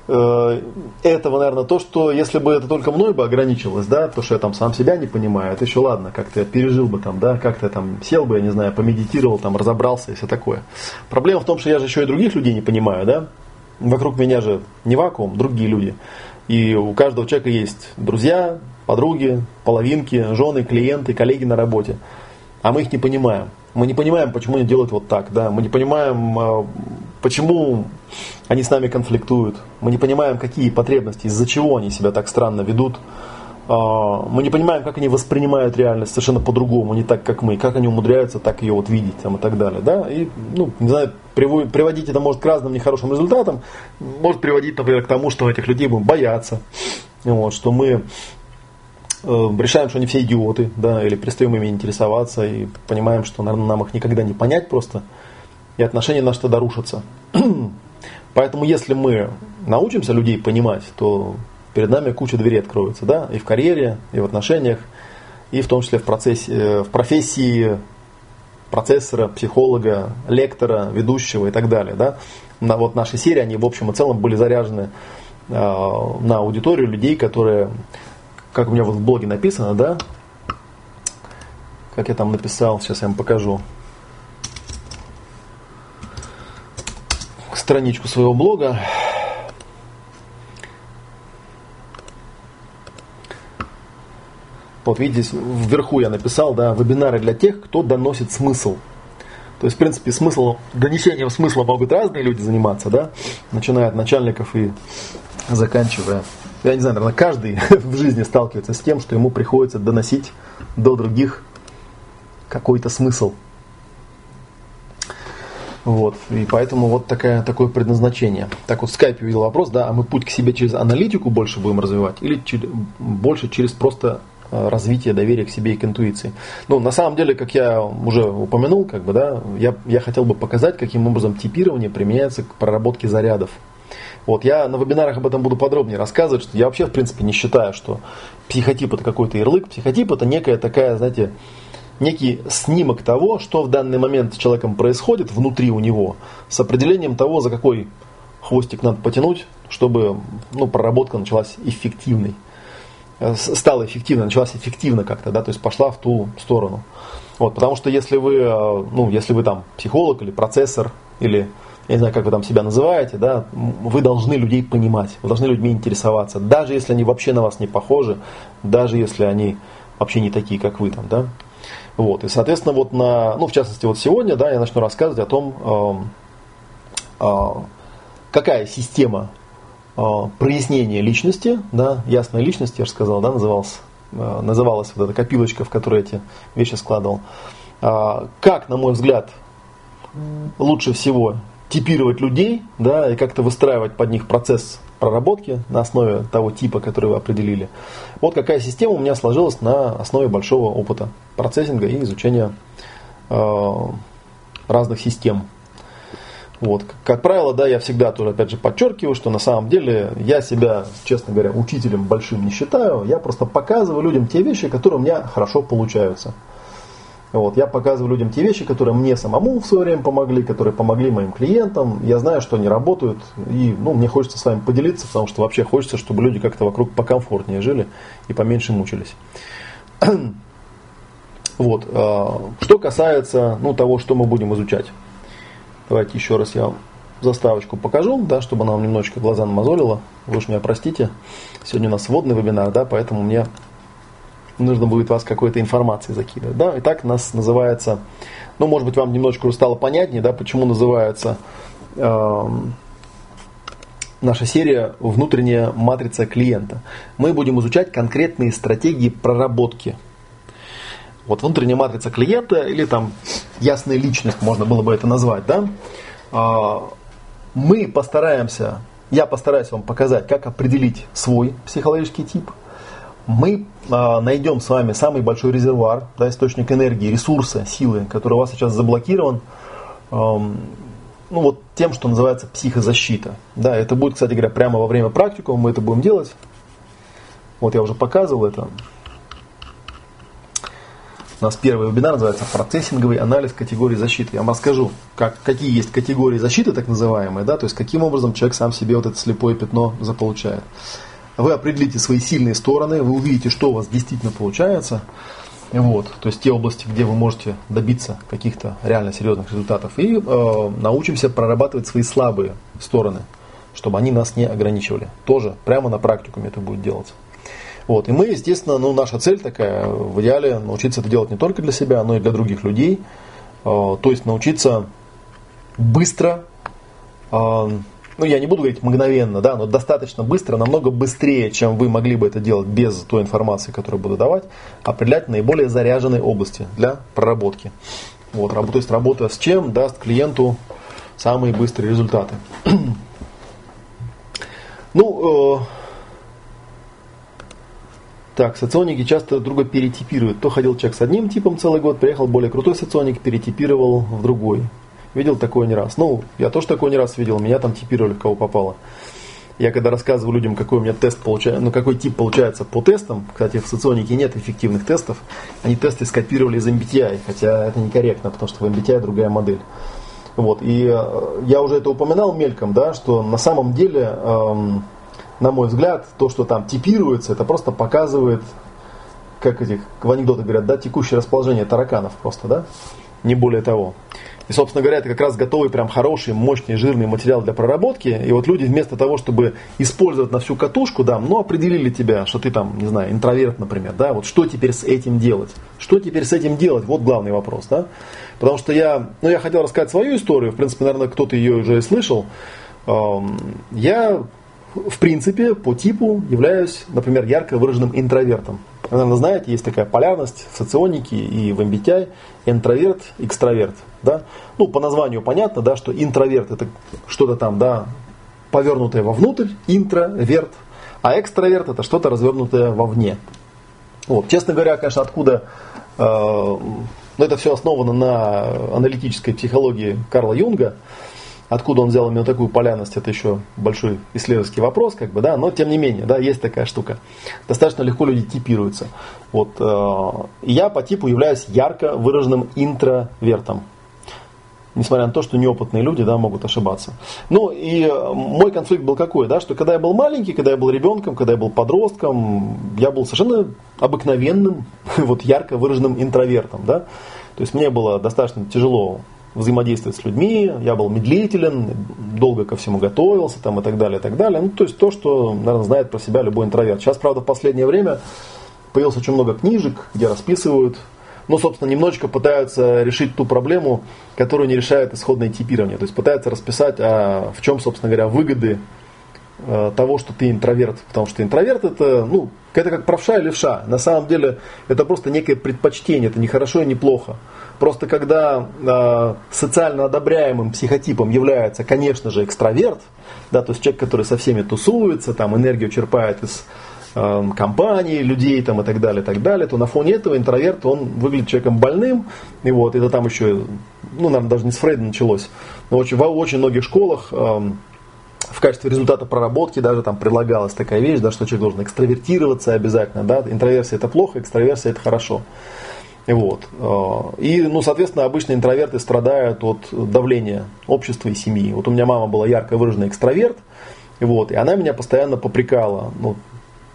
э, этого, наверное, то, что если бы это только мной бы ограничилось, да, то, что я там сам себя не понимаю, это еще ладно, как-то я пережил бы там, да, как-то там сел бы, я не знаю, помедитировал, там, разобрался и все такое. Проблема в том, что я же еще и других людей не понимаю, да, вокруг меня же не вакуум, другие люди. И у каждого человека есть друзья, подруги, половинки, жены, клиенты, коллеги на работе. А мы их не понимаем. Мы не понимаем, почему они делают вот так, да. Мы не понимаем, а, почему они с нами конфликтуют. Мы не понимаем, какие потребности, из-за чего они себя так странно ведут. А, мы не понимаем, как они воспринимают реальность совершенно по-другому, не так, как мы, как они умудряются так ее вот видеть там, и так далее. Да? И, ну, не знаю, приводить это может к разным нехорошим результатам, может приводить, например, к тому, что этих людей будем бояться, вот, что мы решаем, что они все идиоты, да, или перестаем ими интересоваться и понимаем, что, наверное, нам их никогда не понять просто, и отношения наши тогда рушатся. Поэтому, если мы научимся людей понимать, то перед нами куча дверей откроется, да, и в карьере, и в отношениях, и в том числе в, процессе, э, в профессии процессора, психолога, лектора, ведущего и так далее. Да? На, вот наши серии, они в общем и целом были заряжены э, на аудиторию людей, которые как у меня вот в блоге написано, да, как я там написал, сейчас я вам покажу страничку своего блога. Вот видите, вверху я написал, да, вебинары для тех, кто доносит смысл. То есть, в принципе, смысл, донесением смысла могут разные люди заниматься, да, начиная от начальников и заканчивая. Я не знаю, наверное, каждый в жизни сталкивается с тем, что ему приходится доносить до других какой-то смысл. Вот, и поэтому вот такая, такое предназначение. Так вот в скайпе видел вопрос, да, а мы путь к себе через аналитику больше будем развивать или через, больше через просто э, развитие доверия к себе и к интуиции. Ну, на самом деле, как я уже упомянул, как бы, да, я, я хотел бы показать, каким образом типирование применяется к проработке зарядов. Вот, я на вебинарах об этом буду подробнее рассказывать, что я вообще, в принципе, не считаю, что психотип это какой-то ярлык. Психотип это некая такая, знаете, некий снимок того, что в данный момент с человеком происходит внутри у него, с определением того, за какой хвостик надо потянуть, чтобы ну, проработка началась эффективной. Э, стала эффективной, началась эффективно как-то, да, то есть пошла в ту сторону. Вот, потому что если вы, э, ну, если вы там психолог или процессор, или я не знаю, как вы там себя называете, да, вы должны людей понимать, вы должны людьми интересоваться, даже если они вообще на вас не похожи, даже если они вообще не такие, как вы там, да. Вот, и, соответственно, вот на, ну, в частности, вот сегодня, да, я начну рассказывать о том, э, э, какая система э, прояснения личности, да, ясная личность, я же сказал, да, называлась, э, называлась вот эта копилочка, в которой эти вещи складывал. Э, как, на мой взгляд, лучше всего типировать людей, да, и как-то выстраивать под них процесс проработки на основе того типа, который вы определили. Вот какая система у меня сложилась на основе большого опыта процессинга и изучения э, разных систем. Вот. Как правило, да, я всегда тоже, опять же, подчеркиваю, что на самом деле я себя, честно говоря, учителем большим не считаю. Я просто показываю людям те вещи, которые у меня хорошо получаются. Вот, я показываю людям те вещи, которые мне самому в свое время помогли, которые помогли моим клиентам. Я знаю, что они работают, и ну, мне хочется с вами поделиться, потому что вообще хочется, чтобы люди как-то вокруг покомфортнее жили и поменьше мучились. Вот. А, что касается ну, того, что мы будем изучать. Давайте еще раз я заставочку покажу, да, чтобы она вам немножечко глаза намазолила. Вы уж меня простите. Сегодня у нас водный вебинар, да, поэтому мне нужно будет вас какой-то информацией закидывать. Да? И так нас называется, ну, может быть, вам немножечко стало понятнее, да, почему называется э, наша серия «Внутренняя матрица клиента». Мы будем изучать конкретные стратегии проработки. Вот внутренняя матрица клиента или там ясная личность, можно было бы это назвать, да? Э, мы постараемся, я постараюсь вам показать, как определить свой психологический тип – мы а, найдем с вами самый большой резервуар, да, источник энергии, ресурса, силы, который у вас сейчас заблокирован, ну вот тем, что называется психозащита. Да, это будет, кстати говоря, прямо во время практикума мы это будем делать. Вот я уже показывал это. У нас первый вебинар называется «Процессинговый анализ категории защиты». Я вам расскажу, как, какие есть категории защиты, так называемые, да, то есть каким образом человек сам себе вот это слепое пятно заполучает вы определите свои сильные стороны, вы увидите, что у вас действительно получается. Вот, то есть те области, где вы можете добиться каких-то реально серьезных результатов. И э, научимся прорабатывать свои слабые стороны, чтобы они нас не ограничивали. Тоже прямо на практикуме это будет делаться. Вот. И мы, естественно, ну, наша цель такая, в идеале научиться это делать не только для себя, но и для других людей. Э, то есть научиться быстро э, ну я не буду говорить мгновенно, да, но достаточно быстро, намного быстрее, чем вы могли бы это делать без той информации, которую буду давать, определять наиболее заряженные области для проработки. Вот, то есть работа с чем даст клиенту самые быстрые результаты. ну, э, так, соционики часто друга перетипируют. То ходил человек с одним типом целый год, приехал более крутой соционик, перетипировал в другой. Видел такое не раз. Ну, я тоже такое не раз видел, меня там типировали, кого попало. Я когда рассказываю людям, какой у меня тест получается, ну какой тип получается по тестам, кстати, в соционике нет эффективных тестов, они тесты скопировали из MBTI, хотя это некорректно, потому что в MBTI другая модель. Вот, и э, я уже это упоминал мельком, да, что на самом деле, эм, на мой взгляд, то, что там типируется, это просто показывает, как этих в анекдоты говорят, да, текущее расположение тараканов просто, да, не более того. И, собственно говоря, это как раз готовый, прям хороший, мощный, жирный материал для проработки. И вот люди вместо того, чтобы использовать на всю катушку, да, ну, определили тебя, что ты там, не знаю, интроверт, например, да, вот что теперь с этим делать? Что теперь с этим делать? Вот главный вопрос, да. Потому что я, ну, я хотел рассказать свою историю, в принципе, наверное, кто-то ее уже и слышал. Я в принципе, по типу являюсь, например, ярко выраженным интровертом. Вы, наверное, знаете, есть такая полярность в соционике и в MBTI – интроверт, экстраверт. Да? Ну, по названию понятно, да, что интроверт – это что-то там, да, повернутое вовнутрь, интроверт, а экстраверт – это что-то развернутое вовне. Вот. Честно говоря, конечно, откуда э, но это все основано на аналитической психологии Карла Юнга. Откуда он взял именно такую полярность, это еще большой исследовательский вопрос, как бы, да, но тем не менее, да, есть такая штука. Достаточно легко люди типируются. Вот, э, я по типу являюсь ярко выраженным интровертом несмотря на то, что неопытные люди да, могут ошибаться. Ну и э, мой конфликт был какой, да, что когда я был маленький, когда я был ребенком, когда я был подростком, я был совершенно обыкновенным, вот ярко выраженным интровертом. Да? То есть мне было достаточно тяжело взаимодействовать с людьми, я был медлителен, долго ко всему готовился там, и так далее, и так далее. Ну, то есть то, что, наверное, знает про себя любой интроверт. Сейчас, правда, в последнее время появилось очень много книжек, где расписывают ну, собственно, немножечко пытаются решить ту проблему, которую не решает исходное типирование. То есть пытаются расписать, а в чем, собственно говоря, выгоды э, того, что ты интроверт. Потому что интроверт это, ну, это как правша и левша. На самом деле это просто некое предпочтение, это не хорошо и не плохо. Просто когда э, социально одобряемым психотипом является, конечно же, экстраверт, да, то есть человек, который со всеми тусуется, там энергию черпает из Эм, компании, людей там, и так далее, и так далее, то на фоне этого интроверт, он выглядит человеком больным, и вот, это там еще, ну, наверное, даже не с Фрейда началось, но очень, в очень многих школах эм, в качестве результата проработки даже там предлагалась такая вещь, да, что человек должен экстравертироваться обязательно, да, интроверсия это плохо, экстраверсия это хорошо. Вот. Э, и, ну, соответственно, обычно интроверты страдают от давления общества и семьи. Вот у меня мама была ярко выраженный экстраверт, вот, и она меня постоянно попрекала. Ну,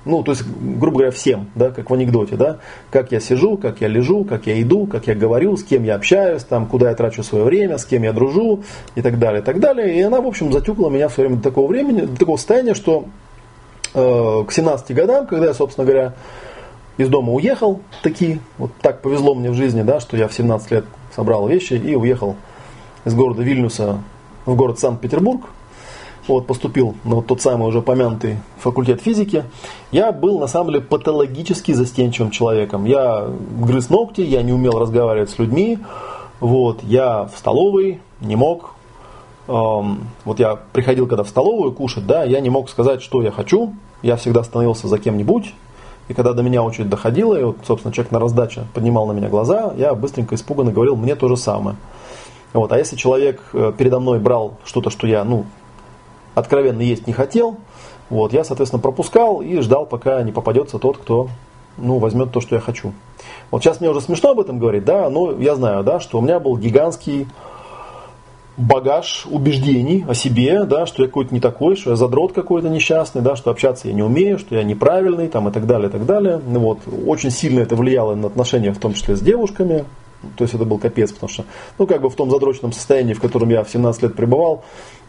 ну, то есть, грубо говоря, всем, да, как в анекдоте, да, как я сижу, как я лежу, как я иду, как я говорю, с кем я общаюсь, там, куда я трачу свое время, с кем я дружу и так далее, и так далее. И она, в общем, затюкала меня в свое время до такого времени, до такого состояния, что э, к 17 годам, когда я, собственно говоря, из дома уехал, такие, вот так повезло мне в жизни, да, что я в 17 лет собрал вещи и уехал из города Вильнюса в город Санкт-Петербург, вот, поступил на вот тот самый уже упомянутый факультет физики, я был на самом деле патологически застенчивым человеком. Я грыз ногти, я не умел разговаривать с людьми, вот, я в столовой не мог, эм, вот я приходил когда в столовую кушать, да, я не мог сказать, что я хочу, я всегда становился за кем-нибудь, и когда до меня очередь доходила, и вот, собственно, человек на раздаче поднимал на меня глаза, я быстренько испуганно говорил, мне то же самое. Вот. А если человек э, передо мной брал что-то, что я ну, откровенно есть не хотел. Вот, я, соответственно, пропускал и ждал, пока не попадется тот, кто ну, возьмет то, что я хочу. Вот сейчас мне уже смешно об этом говорить, да, но я знаю, да, что у меня был гигантский багаж убеждений о себе, да, что я какой-то не такой, что я задрот какой-то несчастный, да, что общаться я не умею, что я неправильный, там, и так далее, и так далее. Ну, вот. Очень сильно это влияло на отношения, в том числе с девушками. То есть это был капец, потому что, ну, как бы в том задроченном состоянии, в котором я в 17 лет пребывал,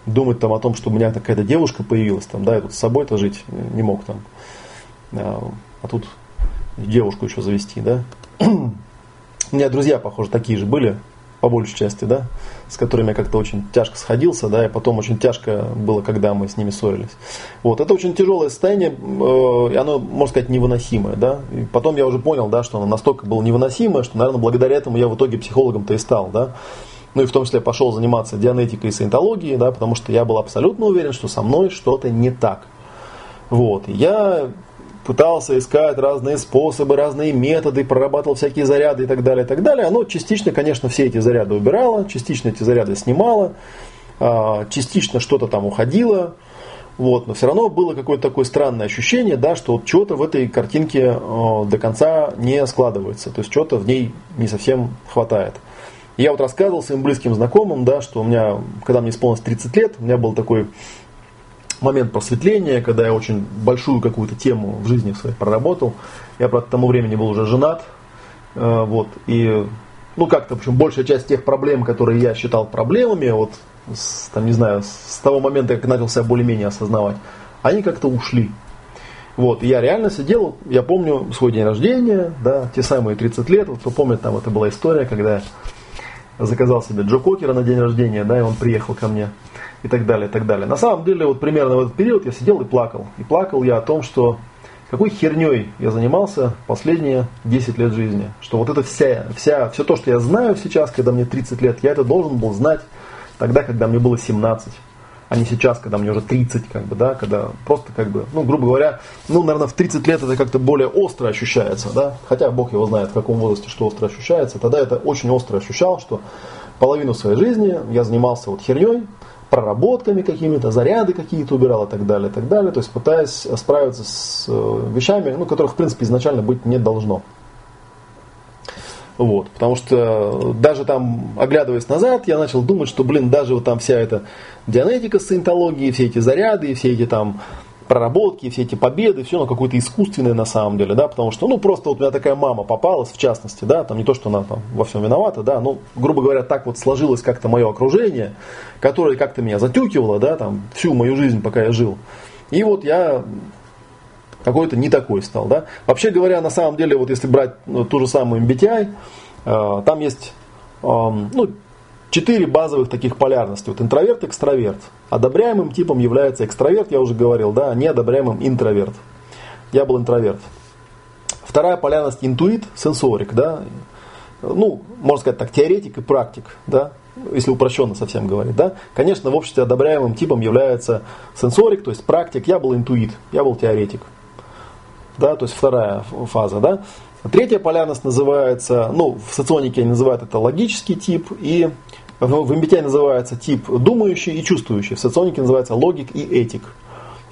думать там о том, что у меня какая-то девушка появилась, там, да, я тут с собой-то жить не мог там. А, а тут девушку еще завести, да. У меня друзья, похоже, такие же были, по большей части, да, с которыми я как-то очень тяжко сходился, да, и потом очень тяжко было, когда мы с ними ссорились. Вот, это очень тяжелое состояние, э, и оно, можно сказать, невыносимое, да. И потом я уже понял, да, что оно настолько было невыносимое, что, наверное, благодаря этому я в итоге психологом-то и стал, да ну и в том числе пошел заниматься дианетикой и саентологией, да, потому что я был абсолютно уверен, что со мной что-то не так. Вот. Я пытался искать разные способы, разные методы, прорабатывал всякие заряды и так далее, и так далее. Оно частично, конечно, все эти заряды убирало, частично эти заряды снимало, а, частично что-то там уходило, вот, но все равно было какое-то такое странное ощущение, да, что вот чего-то в этой картинке а, до конца не складывается, то есть чего-то в ней не совсем хватает. Я вот рассказывал своим близким знакомым, да, что у меня, когда мне исполнилось 30 лет, у меня был такой момент просветления, когда я очень большую какую-то тему в жизни своей проработал. Я, правда, к тому времени был уже женат. Э, вот, и, ну, как-то, в общем, большая часть тех проблем, которые я считал проблемами, вот, с, там, не знаю, с того момента, как начал себя более-менее осознавать, они как-то ушли. Вот, я реально сидел, я помню свой день рождения, да, те самые 30 лет, вот кто помнит, там это была история, когда заказал себе Джо Кокера на день рождения, да, и он приехал ко мне и так далее, и так далее. На самом деле, вот примерно в этот период я сидел и плакал. И плакал я о том, что какой херней я занимался последние 10 лет жизни. Что вот это вся, вся, все то, что я знаю сейчас, когда мне 30 лет, я это должен был знать тогда, когда мне было 17 а не сейчас, когда мне уже 30, как бы, да, когда просто как бы, ну, грубо говоря, ну, наверное, в 30 лет это как-то более остро ощущается, да, хотя Бог его знает, в каком возрасте что остро ощущается, тогда это очень остро ощущал, что половину своей жизни я занимался вот херней, проработками какими-то, заряды какие-то убирал и так далее, и так далее, то есть пытаясь справиться с э, вещами, ну, которых, в принципе, изначально быть не должно. Вот, потому что даже там, оглядываясь назад, я начал думать, что, блин, даже вот там вся эта дианетика саентологии, все эти заряды, все эти там проработки, все эти победы, все оно какое-то искусственное на самом деле, да, потому что, ну, просто вот у меня такая мама попалась, в частности, да, там не то, что она там во всем виновата, да, ну, грубо говоря, так вот сложилось как-то мое окружение, которое как-то меня затюкивало, да, там, всю мою жизнь, пока я жил. И вот я какой-то не такой стал. Да? Вообще говоря, на самом деле, вот если брать ну, ту же самую MBTI, э, там есть э, ну, четыре базовых таких полярности. Вот интроверт, экстраверт. Одобряемым типом является экстраверт, я уже говорил, да, а неодобряемым интроверт. Я был интроверт. Вторая полярность интуит, сенсорик, да. Ну, можно сказать так, теоретик и практик, да, если упрощенно совсем говорить, да. Конечно, в обществе одобряемым типом является сенсорик, то есть практик. Я был интуит, я был теоретик да, то есть вторая фаза, да. Третья полярность называется, ну, в соционике называют это логический тип, и в MBTI называется тип думающий и чувствующий. В соционике называется логик и этик.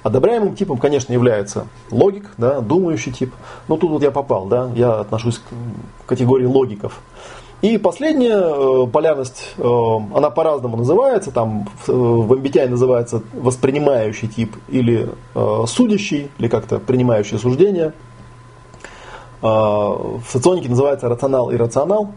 Одобряемым типом, конечно, является логик, да, думающий тип. Но тут вот я попал, да, я отношусь к категории логиков. И последняя э, полярность, э, она по-разному называется, там в MBTI называется воспринимающий тип или э, судящий, или как-то принимающий суждения. В соционике называется рационал и рационал.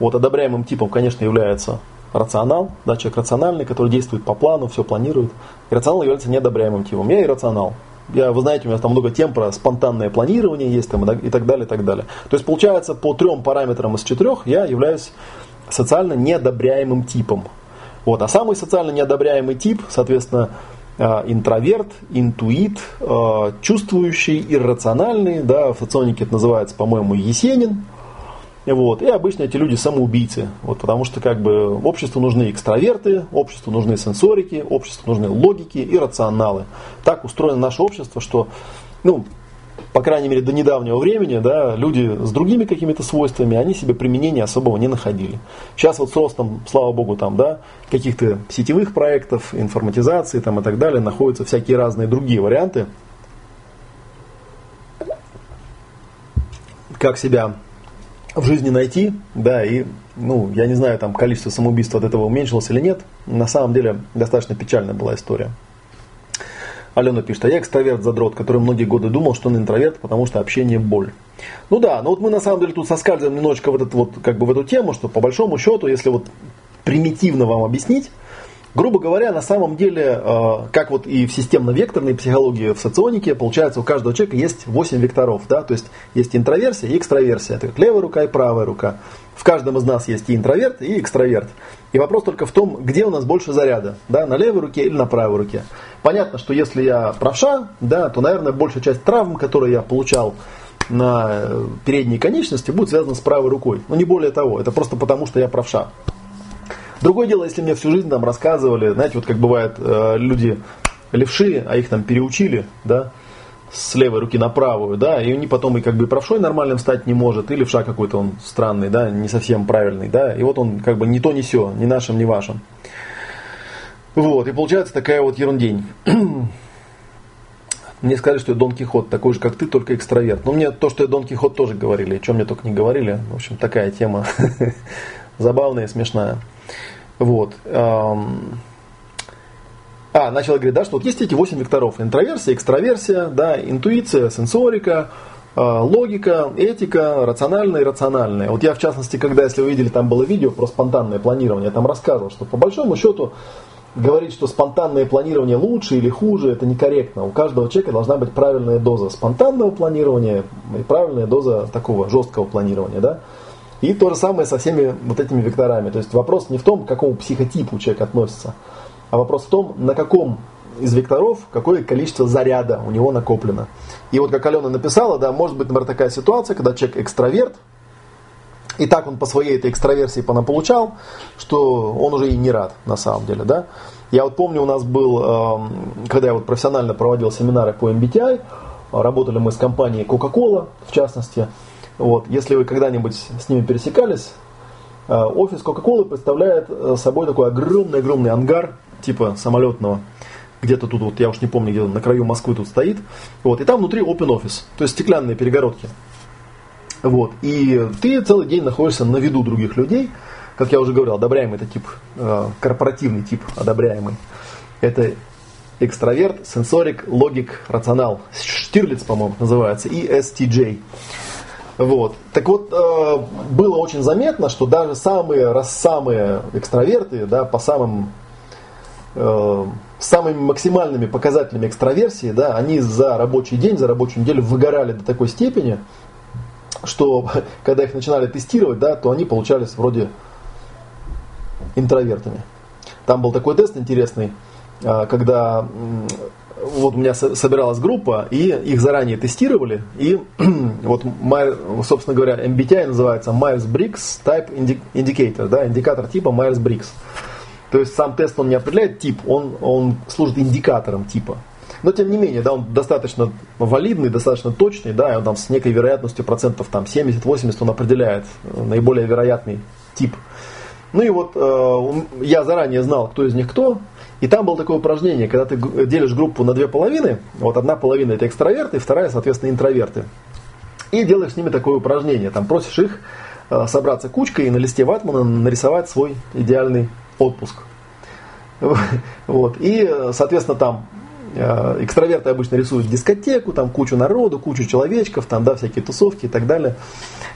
Вот одобряемым типом, конечно, является рационал, да, человек рациональный, который действует по плану, все планирует. И рационал является неодобряемым типом. Я иррационал. Я, вы знаете, у меня там много тем про спонтанное планирование есть там, и так далее, и так далее. То есть получается по трем параметрам из четырех я являюсь социально неодобряемым типом. Вот. А самый социально неодобряемый тип, соответственно, э, интроверт, интуит, э, чувствующий, иррациональный, да, в соционике это называется, по-моему, Есенин, вот. И обычно эти люди самоубийцы. Вот, потому что как бы обществу нужны экстраверты, обществу нужны сенсорики, обществу нужны логики и рационалы. Так устроено наше общество, что, ну, по крайней мере, до недавнего времени, да, люди с другими какими-то свойствами, они себе применения особого не находили. Сейчас вот с ростом, слава богу, там, да, каких-то сетевых проектов, информатизации там, и так далее, находятся всякие разные другие варианты, как себя в жизни найти, да, и, ну, я не знаю, там количество самоубийств от этого уменьшилось или нет. На самом деле, достаточно печальная была история. Алена пишет, а я экстраверт задрот, который многие годы думал, что он интроверт, потому что общение боль. Ну да, но вот мы на самом деле тут соскальзываем немножечко в, этот вот, как бы в эту тему, что по большому счету, если вот примитивно вам объяснить, Грубо говоря, на самом деле, э, как вот и в системно-векторной психологии, в соционике, получается, у каждого человека есть 8 векторов. Да? То есть есть интроверсия и экстраверсия. Это как левая рука и правая рука. В каждом из нас есть и интроверт, и экстраверт. И вопрос только в том, где у нас больше заряда, да, на левой руке или на правой руке. Понятно, что если я правша, да, то, наверное, большая часть травм, которые я получал на э, передней конечности, будет связана с правой рукой. Но не более того, это просто потому, что я правша. Другое дело, если мне всю жизнь там рассказывали, знаете, вот как бывает, э, люди левши, а их там переучили, да, с левой руки на правую, да, и они потом и как бы правшой нормальным стать не может, и левша какой-то он странный, да, не совсем правильный, да, и вот он как бы не то, не все, ни нашим, ни вашим. Вот, и получается такая вот ерундень. Мне сказали, что я Дон Кихот, такой же, как ты, только экстраверт. Но мне то, что я Дон Кихот тоже говорили, о чем мне только не говорили. В общем, такая тема забавная и смешная. Вот. А, начал говорить, да, что вот есть эти 8 векторов. Интроверсия, экстраверсия, да, интуиция, сенсорика, а, логика, этика, рациональное и рациональное. Вот я, в частности, когда, если вы видели, там было видео про спонтанное планирование, я там рассказывал, что по большому счету говорить, что спонтанное планирование лучше или хуже, это некорректно. У каждого человека должна быть правильная доза спонтанного планирования и правильная доза такого жесткого планирования. Да? И то же самое со всеми вот этими векторами. То есть вопрос не в том, к какому психотипу человек относится, а вопрос в том, на каком из векторов какое количество заряда у него накоплено. И вот как Алена написала, да, может быть, например, такая ситуация, когда человек экстраверт, и так он по своей этой экстраверсии получал, что он уже и не рад на самом деле, да. Я вот помню, у нас был, эм, когда я вот профессионально проводил семинары по MBTI, работали мы с компанией Coca-Cola, в частности. Вот, если вы когда-нибудь с ними пересекались, э, офис Coca-Cola представляет э, собой такой огромный-огромный ангар, типа самолетного, где-то тут, вот я уж не помню, где на краю Москвы тут стоит. Вот, и там внутри open office, то есть стеклянные перегородки. Вот, и ты целый день находишься на виду других людей, как я уже говорил, одобряемый это тип, э, корпоративный тип одобряемый. Это экстраверт, сенсорик, логик, рационал. Штирлиц, по-моему, называется, и STJ. Вот. Так вот, э, было очень заметно, что даже самые, раз самые экстраверты, да, по самым, э, самыми максимальными показателями экстраверсии, да, они за рабочий день, за рабочую неделю выгорали до такой степени, что когда их начинали тестировать, да, то они получались вроде интровертами. Там был такой тест интересный, а, когда вот у меня собиралась группа, и их заранее тестировали, и вот, собственно говоря, MBTI называется Myers-Briggs Type Indicator, да, индикатор типа Myers-Briggs. То есть сам тест он не определяет тип, он, он служит индикатором типа. Но тем не менее, да, он достаточно валидный, достаточно точный, да, и он там с некой вероятностью процентов там 70-80 он определяет э, наиболее вероятный тип. Ну и вот э, я заранее знал, кто из них кто, и там было такое упражнение, когда ты делишь группу на две половины, вот одна половина это экстраверты, вторая, соответственно, интроверты. И делаешь с ними такое упражнение, там просишь их э, собраться кучкой и на листе ватмана нарисовать свой идеальный отпуск. Вот. И, соответственно, там э, экстраверты обычно рисуют дискотеку, там кучу народу, кучу человечков, там, да, всякие тусовки и так далее.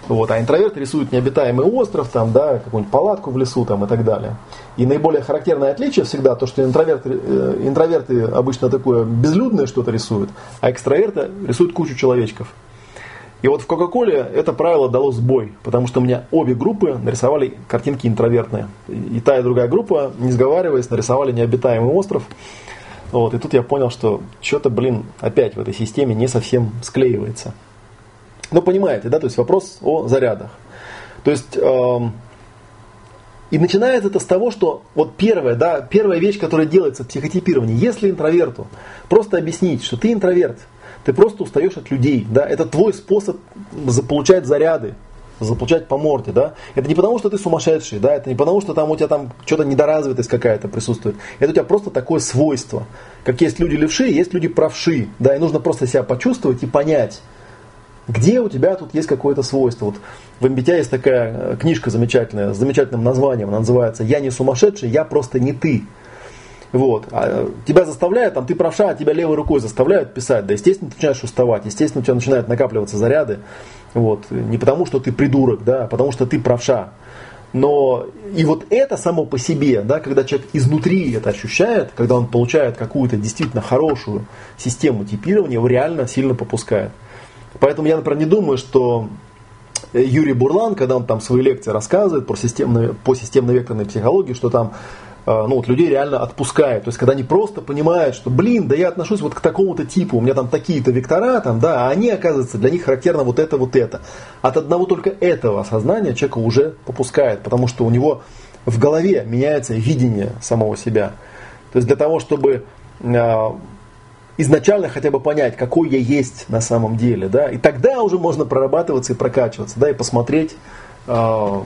Вот, а интроверт рисует необитаемый остров, там, да, какую-нибудь палатку в лесу там, и так далее. И наиболее характерное отличие всегда то, что интроверты, э, интроверты обычно такое безлюдное что-то рисуют, а экстраверты рисуют кучу человечков. И вот в Кока-Коле это правило дало сбой, потому что у меня обе группы нарисовали картинки интровертные. И та, и другая группа, не сговариваясь, нарисовали необитаемый остров. Вот, и тут я понял, что что-то, блин, опять в этой системе не совсем склеивается. Ну, понимаете, да, то есть вопрос о зарядах. То есть, эм, и начинается это с того, что вот первая, да, первая вещь, которая делается в психотипировании, если интроверту просто объяснить, что ты интроверт, ты просто устаешь от людей, да, это твой способ получать заряды, заполучать по морде, да. Это не потому, что ты сумасшедший, да, это не потому, что там у тебя там что-то недоразвитость какая-то присутствует. Это у тебя просто такое свойство. Как есть люди левши, есть люди правши, да, и нужно просто себя почувствовать и понять, где у тебя тут есть какое-то свойство. Вот в MBTI есть такая э, книжка замечательная, с замечательным названием, она называется «Я не сумасшедший, я просто не ты». Вот. А э, тебя заставляют, там ты правша, а тебя левой рукой заставляют писать, да, естественно, ты начинаешь уставать, естественно, у тебя начинают накапливаться заряды, вот, не потому, что ты придурок, да, а потому, что ты правша. Но и вот это само по себе, да, когда человек изнутри это ощущает, когда он получает какую-то действительно хорошую систему типирования, его реально сильно попускает. Поэтому я, например, не думаю, что Юрий Бурлан, когда он там свои лекции рассказывает про системно, по системно-векторной психологии, что там э, ну, вот людей реально отпускает. То есть, когда они просто понимают, что, блин, да я отношусь вот к такому-то типу, у меня там такие-то вектора, там, да, а они, оказывается, для них характерно вот это, вот это. От одного только этого осознания человека уже попускает, потому что у него в голове меняется видение самого себя. То есть, для того, чтобы э, изначально хотя бы понять, какой я есть на самом деле, да, и тогда уже можно прорабатываться и прокачиваться, да, и посмотреть, э,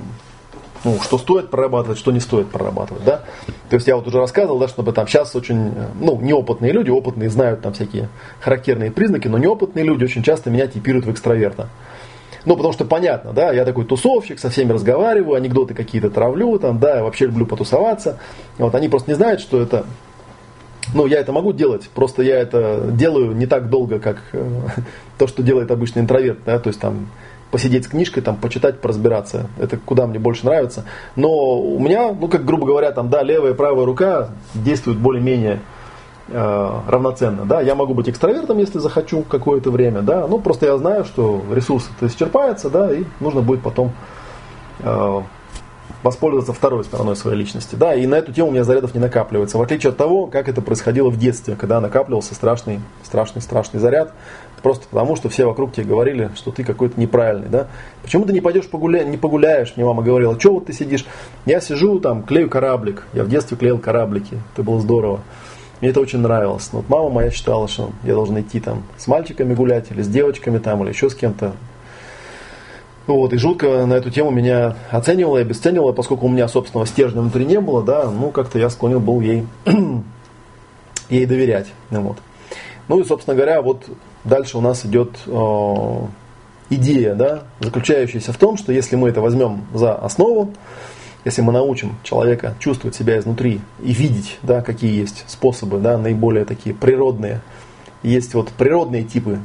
ну, что стоит прорабатывать, что не стоит прорабатывать, да. То есть я вот уже рассказывал, да, чтобы там сейчас очень, ну, неопытные люди, опытные знают там всякие характерные признаки, но неопытные люди очень часто меня типируют в экстраверта. Ну, потому что понятно, да, я такой тусовщик, со всеми разговариваю, анекдоты какие-то травлю, там, да, я вообще люблю потусоваться. Вот они просто не знают, что это ну, я это могу делать, просто я это делаю не так долго, как э, то, что делает обычный интроверт, да, то есть там посидеть с книжкой, там, почитать, поразбираться. Это куда мне больше нравится. Но у меня, ну, как грубо говоря, там, да, левая и правая рука действуют более-менее э, равноценно. Да. Я могу быть экстравертом, если захочу какое-то время, да, ну, просто я знаю, что ресурс это исчерпается, да, и нужно будет потом э, воспользоваться второй стороной своей личности. Да, и на эту тему у меня зарядов не накапливается. В отличие от того, как это происходило в детстве, когда накапливался страшный, страшный, страшный заряд, просто потому, что все вокруг тебе говорили, что ты какой-то неправильный. Да? Почему ты не пойдешь погуля... не погуляешь? Мне мама говорила, что вот ты сидишь? Я сижу там, клею кораблик. Я в детстве клеил кораблики. Это было здорово. Мне это очень нравилось. Но вот мама моя считала, что я должен идти там с мальчиками гулять или с девочками там, или еще с кем-то. Вот, и жутко на эту тему меня оценивала и обесценивала, поскольку у меня собственного стержня внутри не было, да, ну как-то я склонен был ей, ей доверять. Ну, вот. ну и, собственно говоря, вот дальше у нас идет э, идея, да, заключающаяся в том, что если мы это возьмем за основу, если мы научим человека чувствовать себя изнутри и видеть, да, какие есть способы, да, наиболее такие природные, есть вот природные типы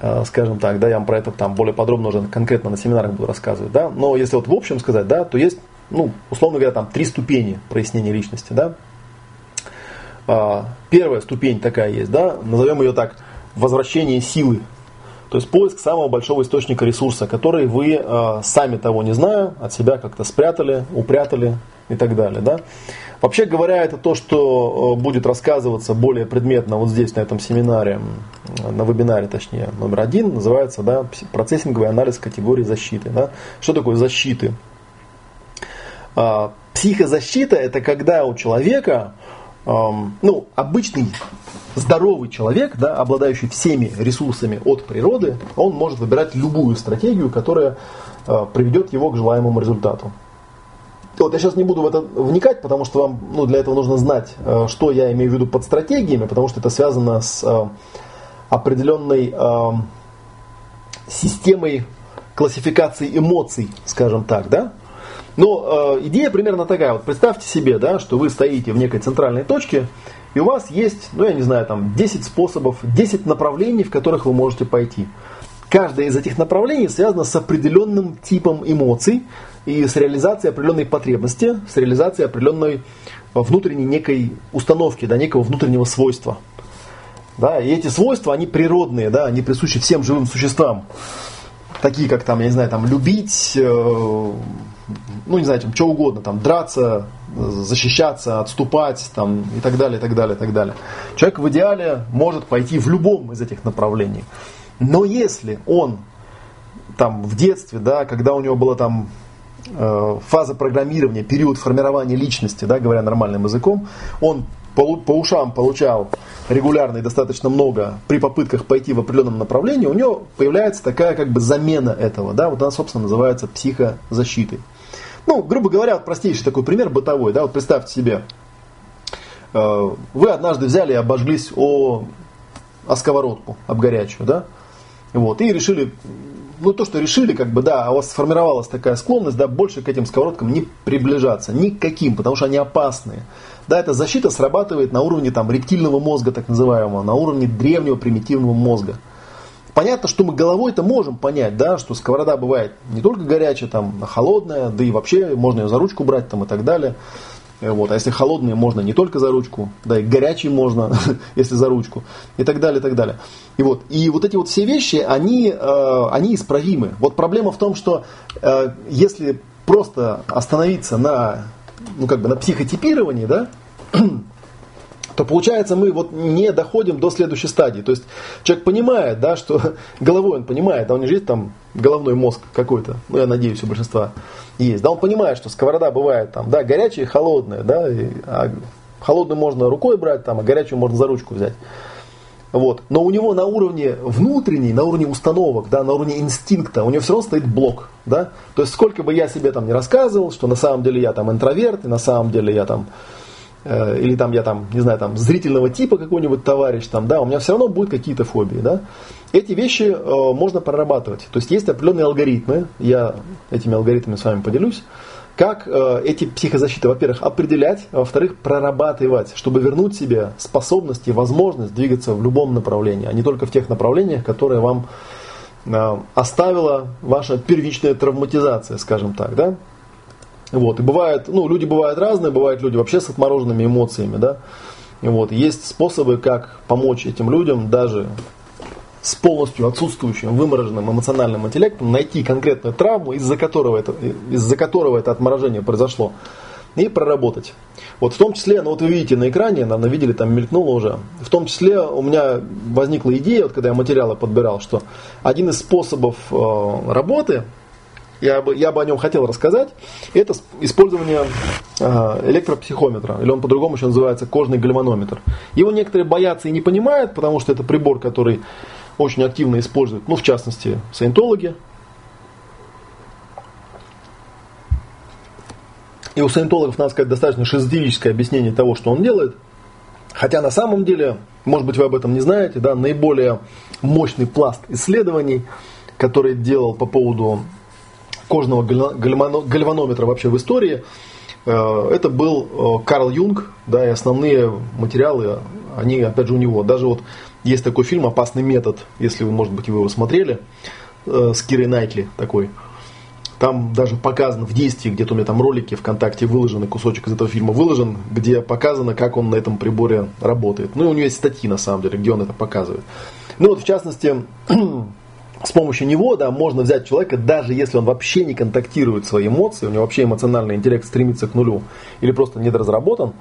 Э, скажем так, да, я вам про это там более подробно уже конкретно на семинарах буду рассказывать, да, но если вот в общем сказать, да, то есть, ну, условно говоря, там три ступени прояснения личности, да. А, первая ступень такая есть, да, назовем ее так, возвращение силы, то есть поиск самого большого источника ресурса, который вы э, сами того не зная, от себя как-то спрятали, упрятали и так далее, да. Вообще говоря, это то, что э, будет рассказываться более предметно вот здесь, на этом семинаре, на вебинаре, точнее, номер один, называется да, процессинговый анализ категории защиты. Да. Что такое защиты? А, психозащита – это когда у человека, ну, обычный здоровый человек, да, обладающий всеми ресурсами от природы, он может выбирать любую стратегию, которая э, приведет его к желаемому результату. Вот я сейчас не буду в это вникать, потому что вам ну, для этого нужно знать, э, что я имею в виду под стратегиями, потому что это связано с э, определенной э, системой классификации эмоций, скажем так, да? Но э, идея примерно такая. Вот представьте себе, да, что вы стоите в некой центральной точке, и у вас есть, ну я не знаю, там 10 способов, 10 направлений, в которых вы можете пойти. Каждое из этих направлений связано с определенным типом эмоций, и с реализацией определенной потребности, с реализацией определенной внутренней некой установки, да, некого внутреннего свойства. Да, и эти свойства, они природные, да, они присущи всем живым существам. Такие, как там, я не знаю, там, любить, э, ну, не знаю, там, что угодно, там, драться, защищаться, отступать, там, и так далее, и так далее, и так далее. Человек в идеале может пойти в любом из этих направлений. Но если он там в детстве, да, когда у него было там Э, фаза программирования, период формирования личности, да, говоря нормальным языком, он по, по ушам получал регулярно и достаточно много при попытках пойти в определенном направлении, у него появляется такая как бы замена этого. Да, вот она, собственно, называется психозащитой. Ну, грубо говоря, простейший такой пример бытовой. Да, вот представьте себе, э, вы однажды взяли и обожглись о, о сковородку, об горячую, да, вот, и решили ну, то, что решили, как бы, да, а у вас сформировалась такая склонность, да, больше к этим сковородкам не приближаться, никаким, потому что они опасные. Да, эта защита срабатывает на уровне там рептильного мозга, так называемого, на уровне древнего примитивного мозга. Понятно, что мы головой это можем понять, да, что сковорода бывает не только горячая, там, а холодная, да и вообще можно ее за ручку брать там и так далее. Э, вот. А если холодные, можно не только за ручку, да и горячие можно, если за ручку, и так далее, и так далее. И вот, и вот эти вот все вещи, они, э, они исправимы. Вот проблема в том, что э, если просто остановиться на, ну, как бы на психотипировании, да, то получается мы вот не доходим до следующей стадии. То есть человек понимает, да, что головой он понимает, да, у него есть там головной мозг какой-то, ну я надеюсь у большинства есть, да, он понимает, что сковорода бывает там, да, горячая и холодная, да, и, а холодную можно рукой брать, там, а горячую можно за ручку взять. Вот. Но у него на уровне внутренней, на уровне установок, да, на уровне инстинкта, у него все равно стоит блок. Да? То есть сколько бы я себе там не рассказывал, что на самом деле я там интроверт, и на самом деле я там или там я там, не знаю, там зрительного типа какой-нибудь товарищ, там, да, у меня все равно будут какие-то фобии, да. Эти вещи э, можно прорабатывать. То есть есть определенные алгоритмы, я этими алгоритмами с вами поделюсь, как э, эти психозащиты, во-первых, определять, а во-вторых, прорабатывать, чтобы вернуть себе способность и возможность двигаться в любом направлении, а не только в тех направлениях, которые вам э, оставила ваша первичная травматизация, скажем так, да. Вот. И бывает, ну, люди бывают разные, бывают люди вообще с отмороженными эмоциями, да. И вот. Есть способы, как помочь этим людям даже с полностью отсутствующим, вымороженным эмоциональным интеллектом найти конкретную травму, из-за которого это, из-за которого это отморожение произошло, и проработать. Вот в том числе, ну вот вы видите на экране, наверное, видели, там мелькнуло уже, в том числе у меня возникла идея, вот когда я материалы подбирал, что один из способов э, работы, я бы, я бы о нем хотел рассказать, это использование э, электропсихометра, или он по-другому еще называется кожный гальванометр. Его некоторые боятся и не понимают, потому что это прибор, который очень активно используют, ну, в частности, саентологи. И у саентологов, надо сказать, достаточно шизотерическое объяснение того, что он делает. Хотя на самом деле, может быть, вы об этом не знаете, да, наиболее мощный пласт исследований, который делал по поводу кожного гальванометра вообще в истории, э, это был э, Карл Юнг, да, и основные материалы, они, опять же, у него. Даже вот есть такой фильм «Опасный метод», если вы, может быть, вы его смотрели, э, с Кирой Найтли такой. Там даже показано в действии, где-то у меня там ролики ВКонтакте выложены, кусочек из этого фильма выложен, где показано, как он на этом приборе работает. Ну и у него есть статьи, на самом деле, где он это показывает. Ну вот, в частности, с помощью него да, можно взять человека, даже если он вообще не контактирует свои эмоции, у него вообще эмоциональный интеллект стремится к нулю или просто недоразработан,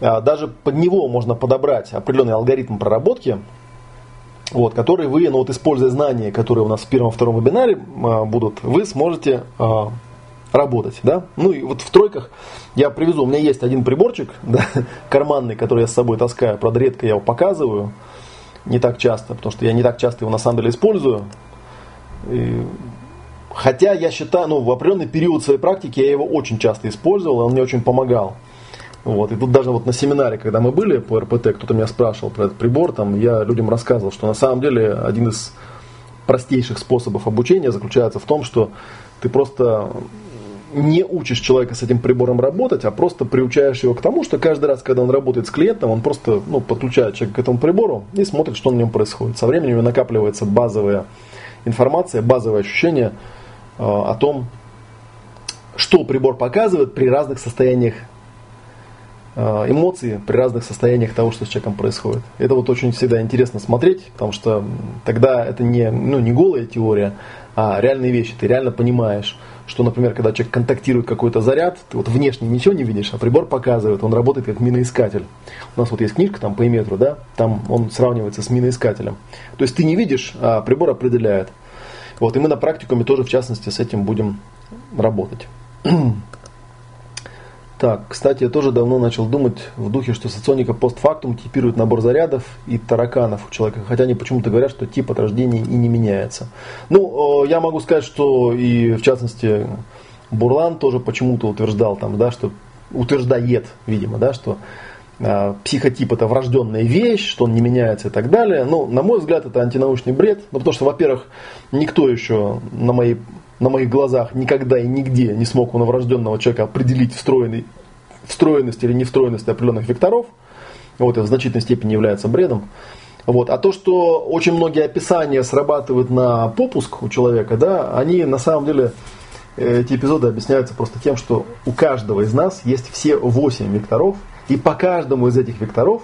а, даже под него можно подобрать определенный алгоритм проработки, вот, который вы, ну вот используя знания, которые у нас в первом-втором вебинаре а, будут, вы сможете а, работать, да. Ну и вот в тройках я привезу, у меня есть один приборчик, да, карманный, который я с собой таскаю, правда редко я его показываю, не так часто, потому что я не так часто его на самом деле использую. И, хотя я считаю, ну в определенный период своей практики я его очень часто использовал, и он мне очень помогал. Вот. И тут даже вот на семинаре, когда мы были по РПТ, кто-то меня спрашивал про этот прибор, там я людям рассказывал, что на самом деле один из простейших способов обучения заключается в том, что ты просто не учишь человека с этим прибором работать, а просто приучаешь его к тому, что каждый раз, когда он работает с клиентом, он просто ну, подключает человека к этому прибору и смотрит, что на нем происходит. Со временем у него накапливается базовая информация, базовое ощущение э, о том, что прибор показывает при разных состояниях Э, эмоции при разных состояниях того, что с человеком происходит. Это вот очень всегда интересно смотреть, потому что тогда это не, ну, не голая теория, а реальные вещи. Ты реально понимаешь, что, например, когда человек контактирует какой-то заряд, ты вот внешне ничего не видишь, а прибор показывает, он работает как миноискатель. У нас вот есть книжка там по метру, да, там он сравнивается с миноискателем. То есть ты не видишь, а прибор определяет. Вот, и мы на практикуме тоже, в частности, с этим будем работать. Так, кстати, я тоже давно начал думать в духе, что соционика постфактум типирует набор зарядов и тараканов у человека, хотя они почему-то говорят, что тип от рождения и не меняется. Ну, я могу сказать, что и в частности Бурлан тоже почему-то утверждал там, да, что утверждает, видимо, да, что э, психотип это врожденная вещь, что он не меняется и так далее. Ну, на мой взгляд, это антинаучный бред, ну, потому что, во-первых, никто еще на моей на моих глазах никогда и нигде не смог у новорожденного человека определить встроенный, встроенность или невстроенность определенных векторов. Вот, это в значительной степени является бредом. Вот. А то, что очень многие описания срабатывают на попуск у человека, да, они на самом деле, э, эти эпизоды объясняются просто тем, что у каждого из нас есть все 8 векторов, и по каждому из этих векторов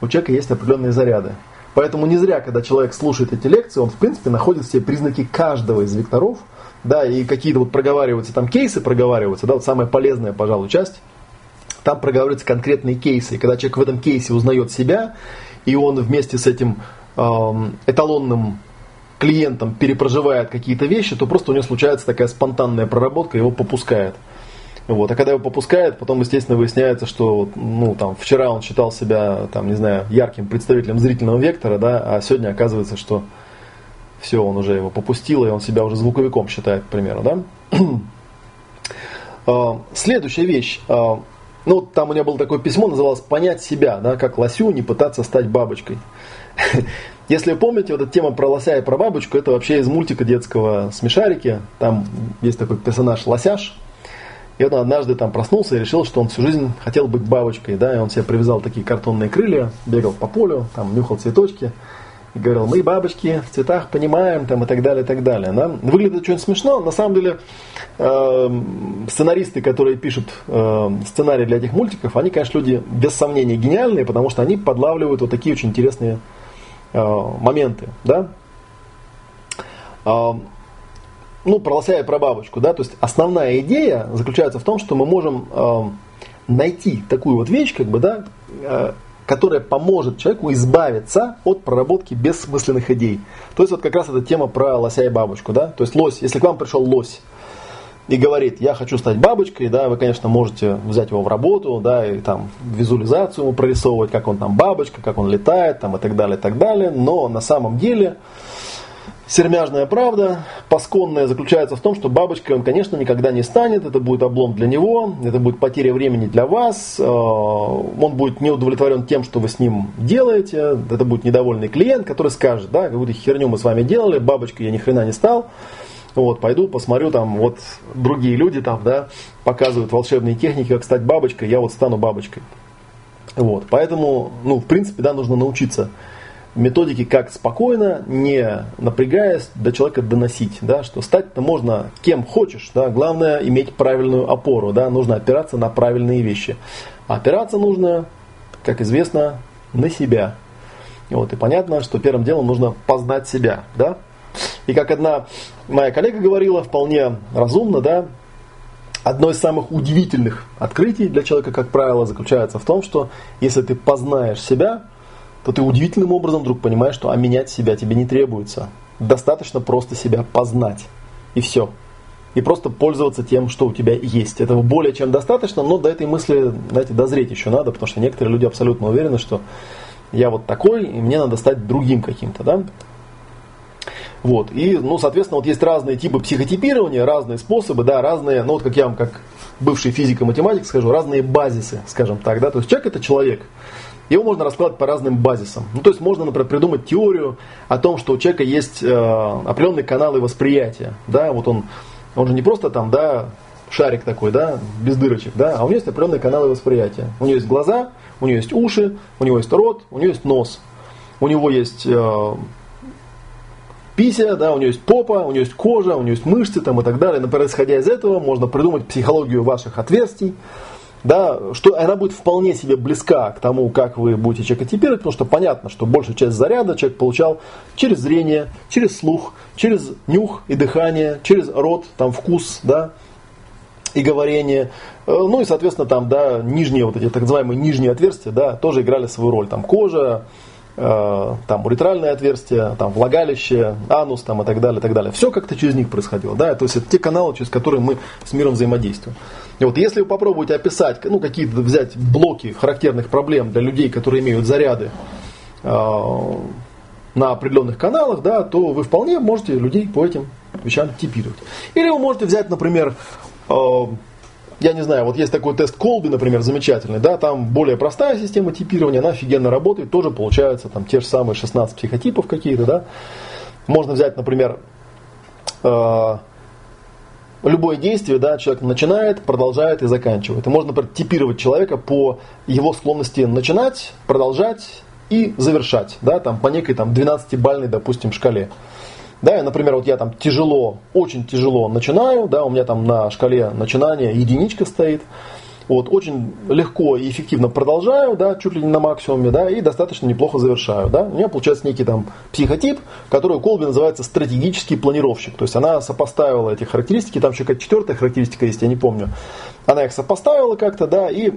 у человека есть определенные заряды. Поэтому не зря, когда человек слушает эти лекции, он в принципе находит все признаки каждого из векторов – да, и какие-то вот проговариваются, там кейсы проговариваются, да, вот самая полезная, пожалуй, часть, там проговариваются конкретные кейсы. И когда человек в этом кейсе узнает себя, и он вместе с этим эм, эталонным клиентом перепроживает какие-то вещи, то просто у него случается такая спонтанная проработка, его попускает. Вот. А когда его попускает, потом, естественно, выясняется, что ну, там, вчера он считал себя там, не знаю, ярким представителем зрительного вектора, да, а сегодня оказывается, что все, он уже его попустил, и он себя уже звуковиком считает, к примеру, да? А, следующая вещь. А, ну, там у меня было такое письмо, называлось «Понять себя», да, как лосю не пытаться стать бабочкой. Если вы помните, вот эта тема про лося и про бабочку, это вообще из мультика детского «Смешарики». Там есть такой персонаж Лосяш. И он однажды там проснулся и решил, что он всю жизнь хотел быть бабочкой, да, и он себе привязал такие картонные крылья, бегал по полю, там нюхал цветочки – и говорил, мы бабочки в цветах понимаем, там, и так далее, и так далее. Да? Выглядит очень смешно. На самом деле, э, сценаристы, которые пишут э, сценарии для этих мультиков, они, конечно, люди без сомнения гениальные, потому что они подлавливают вот такие очень интересные э, моменты, да. Э, ну, про лося и про бабочку, да, то есть основная идея заключается в том, что мы можем э, найти такую вот вещь, как бы, да, э, которая поможет человеку избавиться от проработки бессмысленных идей. То есть вот как раз эта тема про лося и бабочку, да, то есть лось, если к вам пришел лось, и говорит, я хочу стать бабочкой, да, вы, конечно, можете взять его в работу, да, и там визуализацию ему прорисовывать, как он там бабочка, как он летает, там и так далее, и так далее, но на самом деле сермяжная правда, пасконная, заключается в том, что бабочкой он, конечно, никогда не станет, это будет облом для него, это будет потеря времени для вас, э, он будет не удовлетворен тем, что вы с ним делаете, это будет недовольный клиент, который скажет, да, какую-то херню мы с вами делали, бабочкой я ни хрена не стал, вот, пойду посмотрю, там, вот, другие люди там, да, показывают волшебные техники, как стать бабочкой, я вот стану бабочкой. Вот, поэтому, ну, в принципе, да, нужно научиться методике, как спокойно, не напрягаясь, до человека доносить, да, что стать-то можно кем хочешь, да, главное иметь правильную опору, да, нужно опираться на правильные вещи. А опираться нужно, как известно, на себя. Вот, и понятно, что первым делом нужно познать себя, да, и как одна моя коллега говорила, вполне разумно, да, одно из самых удивительных открытий для человека, как правило, заключается в том, что если ты познаешь себя, то ты удивительным образом вдруг понимаешь, что а менять себя тебе не требуется. Достаточно просто себя познать. И все. И просто пользоваться тем, что у тебя есть. Этого более чем достаточно, но до этой мысли, знаете, дозреть еще надо, потому что некоторые люди абсолютно уверены, что я вот такой, и мне надо стать другим каким-то, да? Вот. И, ну, соответственно, вот есть разные типы психотипирования, разные способы, да, разные, ну, вот как я вам, как бывший физик и математик скажу, разные базисы, скажем так, да, то есть человек это человек. Его можно раскладывать по разным базисам. Ну, то есть можно, например, придумать теорию о том, что у человека есть э, определенные каналы восприятия, да, вот он, он же не просто там, да, шарик такой, да, без дырочек, да, а у него есть определенные каналы восприятия. У него есть глаза, у него есть уши, у него есть рот, у него есть нос, у него есть э, пися, да, у нее есть попа, у нее есть кожа, у нее есть мышцы там, и так далее. Например, исходя из этого, можно придумать психологию ваших отверстий, да, что она будет вполне себе близка к тому, как вы будете человека типировать, потому что понятно, что большая часть заряда человек получал через зрение, через слух, через нюх и дыхание, через рот, там вкус, да, и говорение. Э, ну и, соответственно, там, да, нижние вот эти так называемые нижние отверстия, да, тоже играли свою роль. Там кожа, Э, там уретральное отверстие, там влагалище, анус там, и так далее, и так далее. Все как-то через них происходило. Да? То есть это те каналы, через которые мы с миром взаимодействуем. Вот если вы попробуете описать, ну, какие-то взять блоки характерных проблем для людей, которые имеют заряды э, на определенных каналах, да, то вы вполне можете людей по этим вещам типировать. Или вы можете взять, например, э, я не знаю, вот есть такой тест Колби, например, замечательный, да, там более простая система типирования, она офигенно работает, тоже получается там те же самые 16 психотипов какие-то, да. Можно взять, например, э, любое действие, да, человек начинает, продолжает и заканчивает. И можно, например, типировать человека по его склонности начинать, продолжать и завершать, да, там по некой там 12-бальной, допустим, шкале. Да, и, например, вот я там тяжело, очень тяжело начинаю, да, у меня там на шкале начинания единичка стоит. Вот, очень легко и эффективно продолжаю, да, чуть ли не на максимуме, да, и достаточно неплохо завершаю, да. У меня получается некий там психотип, который у Колби называется стратегический планировщик. То есть она сопоставила эти характеристики, там еще какая-то четвертая характеристика есть, я не помню. Она их сопоставила как-то, да, и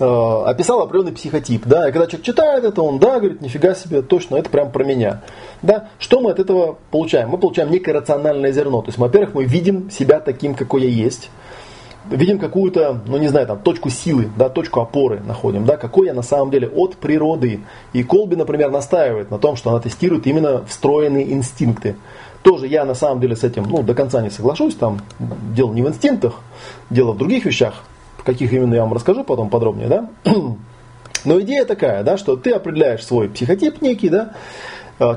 э, описал определенный психотип, да, и когда человек читает это, он, да, говорит, нифига себе, точно, это прям про меня, да, что мы от этого получаем? Мы получаем некое рациональное зерно, то есть, во-первых, мы видим себя таким, какой я есть, видим какую-то, ну не знаю, там, точку силы, да, точку опоры находим, да, какой я на самом деле от природы. И Колби, например, настаивает на том, что она тестирует именно встроенные инстинкты. Тоже я на самом деле с этим, ну, до конца не соглашусь, там, дело не в инстинктах, дело в других вещах, каких именно я вам расскажу потом подробнее, да. Но идея такая, да, что ты определяешь свой психотип некий, да,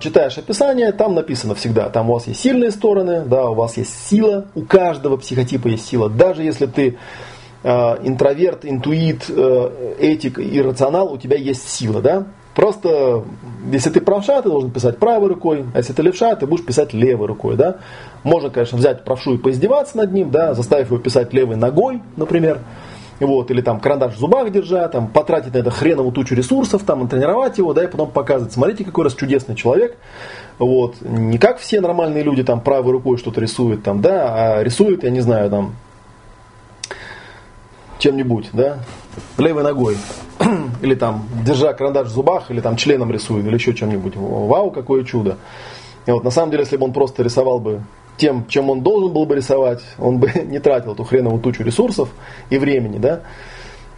читаешь описание, там написано всегда, там у вас есть сильные стороны, да, у вас есть сила, у каждого психотипа есть сила. Даже если ты э, интроверт, интуит, э, этик и рационал, у тебя есть сила, да. Просто, если ты правша, ты должен писать правой рукой, а если ты левша, ты будешь писать левой рукой, да. Можно, конечно, взять правшу и поиздеваться над ним, да, заставив его писать левой ногой, например, вот, или там карандаш в зубах держа, там, потратить на это хреновую тучу ресурсов, там, тренировать его, да, и потом показывать, смотрите, какой раз чудесный человек, вот, не как все нормальные люди, там, правой рукой что-то рисуют, там, да, а рисуют, я не знаю, там, чем-нибудь, да, левой ногой, или там, держа карандаш в зубах, или там членом рисует, или еще чем-нибудь, вау, какое чудо. И вот на самом деле, если бы он просто рисовал бы тем, чем он должен был бы рисовать, он бы не тратил эту хреновую тучу ресурсов и времени, да,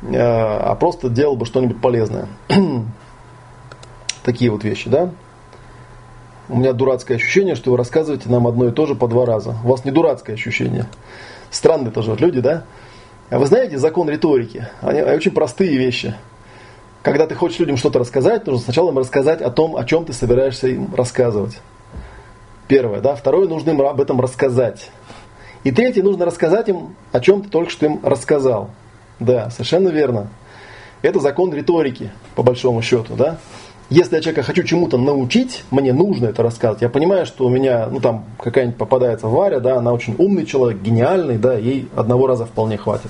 э, а просто делал бы что-нибудь полезное. Такие вот вещи, да. У меня дурацкое ощущение, что вы рассказываете нам одно и то же по два раза. У вас не дурацкое ощущение. Странные тоже вот люди, да? А вы знаете закон риторики? Они очень простые вещи. Когда ты хочешь людям что-то рассказать, нужно сначала им рассказать о том, о чем ты собираешься им рассказывать. Первое, да. Второе, нужно им об этом рассказать. И третье, нужно рассказать им, о чем ты только что им рассказал. Да, совершенно верно. Это закон риторики, по большому счету, да. Если я человека хочу чему-то научить, мне нужно это рассказывать. Я понимаю, что у меня, ну там какая-нибудь попадается Варя, да, она очень умный человек, гениальный, да, ей одного раза вполне хватит.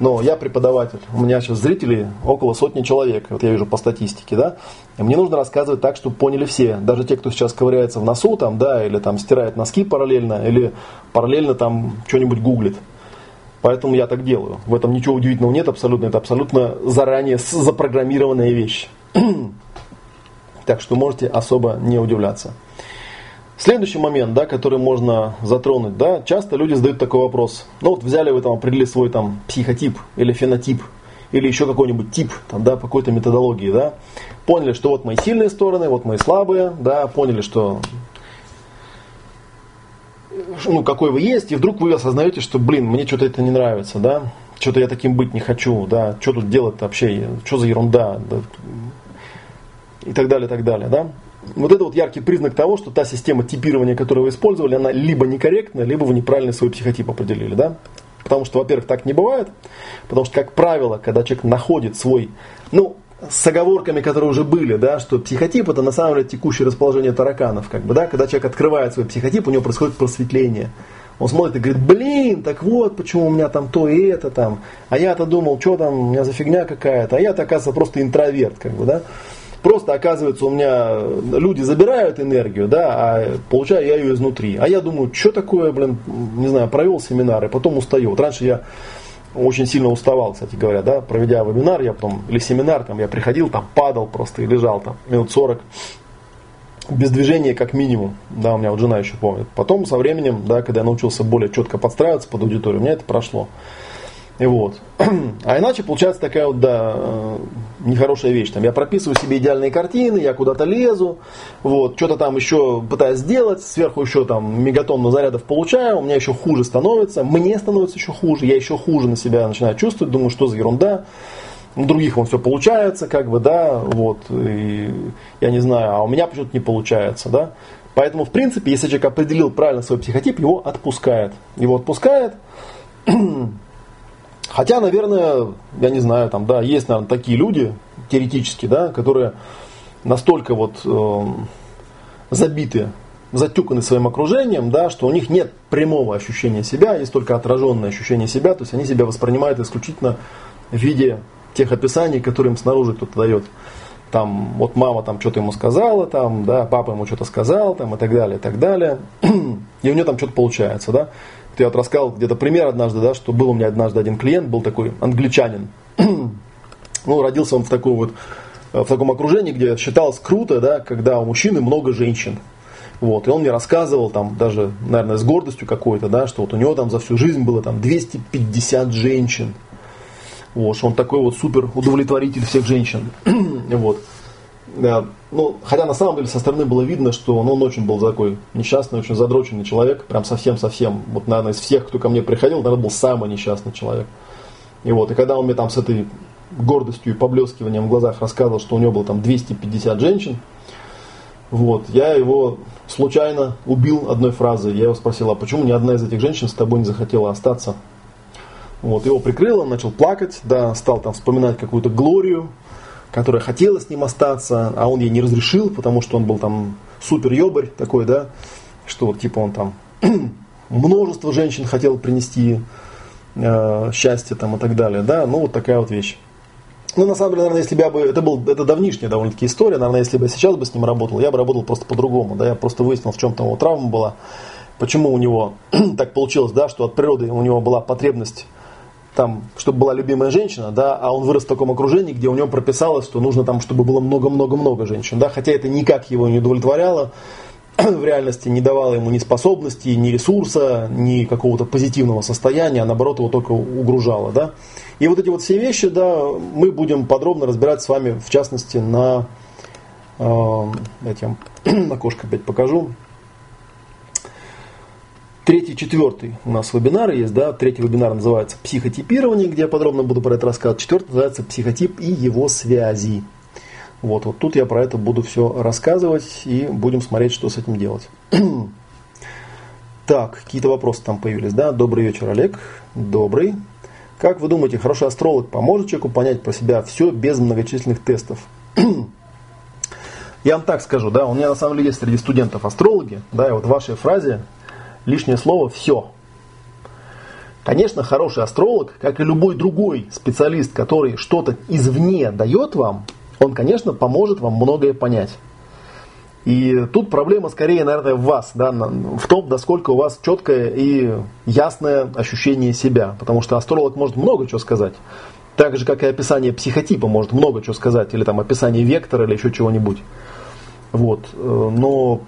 Но я преподаватель, у меня сейчас зрителей около сотни человек, вот я вижу по статистике, да, и мне нужно рассказывать так, чтобы поняли все, даже те, кто сейчас ковыряется в носу, там, да, или там стирает носки параллельно, или параллельно там что-нибудь гуглит. Поэтому я так делаю. В этом ничего удивительного нет абсолютно, это абсолютно заранее запрограммированная вещь. так что можете особо не удивляться. Следующий момент, да, который можно затронуть, да, часто люди задают такой вопрос. Ну вот взяли вы там, определили свой там психотип или фенотип, или еще какой-нибудь тип, там, да, по какой-то методологии, да. Поняли, что вот мои сильные стороны, вот мои слабые, да, поняли, что ну, какой вы есть, и вдруг вы осознаете, что, блин, мне что-то это не нравится, да, что-то я таким быть не хочу, да, что тут делать вообще, что за ерунда, да, и так далее, и так далее, да. Вот это вот яркий признак того, что та система типирования, которую вы использовали, она либо некорректна, либо вы неправильно свой психотип определили. Да? Потому что, во-первых, так не бывает. Потому что, как правило, когда человек находит свой, ну, с оговорками, которые уже были, да, что психотип это на самом деле текущее расположение тараканов, как бы, да, когда человек открывает свой психотип, у него происходит просветление. Он смотрит и говорит, блин, так вот, почему у меня там то и это там, а я-то думал, что там, у меня за фигня какая-то, а я-то, оказывается, просто интроверт, как бы, да. Просто оказывается, у меня люди забирают энергию, да, а получаю я ее изнутри. А я думаю, что такое, блин, не знаю, провел семинар, и потом устаю. Вот раньше я очень сильно уставал, кстати говоря, да, проведя вебинар, я потом, или семинар, там, я приходил, там, падал просто и лежал там минут 40 без движения как минимум, да, у меня вот жена еще помнит. Потом со временем, да, когда я научился более четко подстраиваться под аудиторию, у меня это прошло. И вот. А иначе получается такая вот, да, э, нехорошая вещь. Там я прописываю себе идеальные картины, я куда-то лезу, вот, что-то там еще пытаюсь сделать, сверху еще там мегатонну зарядов получаю, у меня еще хуже становится, мне становится еще хуже, я еще хуже на себя начинаю чувствовать, думаю, что за ерунда. У других он все получается, как бы, да, вот, и я не знаю, а у меня почему-то не получается, да. Поэтому, в принципе, если человек определил правильно свой психотип, его отпускает. Его отпускает, Хотя, наверное, я не знаю, там, да, есть, наверное, такие люди, теоретически, да, которые настолько вот э, забиты, затюканы своим окружением, да, что у них нет прямого ощущения себя, есть только отраженное ощущение себя, то есть они себя воспринимают исключительно в виде тех описаний, которые им снаружи кто-то дает. Там, вот мама там что-то ему сказала, там, да, папа ему что-то сказал, там, и так далее, и так далее. И у него там что-то получается, да я вот рассказал где-то пример однажды, да, что был у меня однажды один клиент, был такой англичанин. ну, родился он в такой вот в таком окружении, где считалось круто, да, когда у мужчины много женщин. Вот, и он мне рассказывал, там, даже, наверное, с гордостью какой-то, да, что вот у него там за всю жизнь было там 250 женщин. Вот, что он такой вот супер удовлетворитель всех женщин. вот. Ну, хотя на самом деле со стороны было видно, что ну, он очень был такой несчастный, очень задроченный человек, прям совсем-совсем. Вот, наверное, из всех, кто ко мне приходил, наверное, был самый несчастный человек. И вот, и когда он мне там с этой гордостью и поблескиванием в глазах рассказывал, что у него было там 250 женщин, вот, я его случайно убил одной фразой. Я его спросил, а почему ни одна из этих женщин с тобой не захотела остаться? Вот, его прикрыло, он начал плакать, да, стал там вспоминать какую-то глорию, которая хотела с ним остаться, а он ей не разрешил, потому что он был там супер ёбарь такой, да, что вот типа он там множество женщин хотел принести, э, счастья там и так далее, да, ну вот такая вот вещь. Ну, на самом деле, наверное, если бы я бы, это был, это давнишняя довольно-таки история, наверное, если бы я сейчас бы с ним работал, я бы работал просто по-другому, да, я просто выяснил, в чем там его травма была, почему у него так получилось, да, что от природы у него была потребность там, чтобы была любимая женщина, да, а он вырос в таком окружении, где у него прописалось, что нужно там, чтобы было много-много-много женщин, да, хотя это никак его не удовлетворяло, в реальности не давало ему ни способностей, ни ресурса, ни какого-то позитивного состояния, а наоборот его только угружало, да. И вот эти вот все вещи, да, мы будем подробно разбирать с вами, в частности, на э, этим, окошко опять покажу. Третий, четвертый у нас вебинары есть, да. Третий вебинар называется «Психотипирование», где я подробно буду про это рассказывать. Четвертый называется «Психотип и его связи». Вот, вот тут я про это буду все рассказывать и будем смотреть, что с этим делать. так, какие-то вопросы там появились, да. Добрый вечер, Олег. Добрый. Как вы думаете, хороший астролог поможет человеку понять про себя все без многочисленных тестов? Я вам так скажу, да, у меня на самом деле есть среди студентов астрологи, да, и вот в вашей фразе лишнее слово «все». Конечно, хороший астролог, как и любой другой специалист, который что-то извне дает вам, он, конечно, поможет вам многое понять. И тут проблема скорее, наверное, в вас, да, в том, насколько у вас четкое и ясное ощущение себя. Потому что астролог может много чего сказать. Так же, как и описание психотипа может много чего сказать. Или там описание вектора или еще чего-нибудь. Вот. Э, но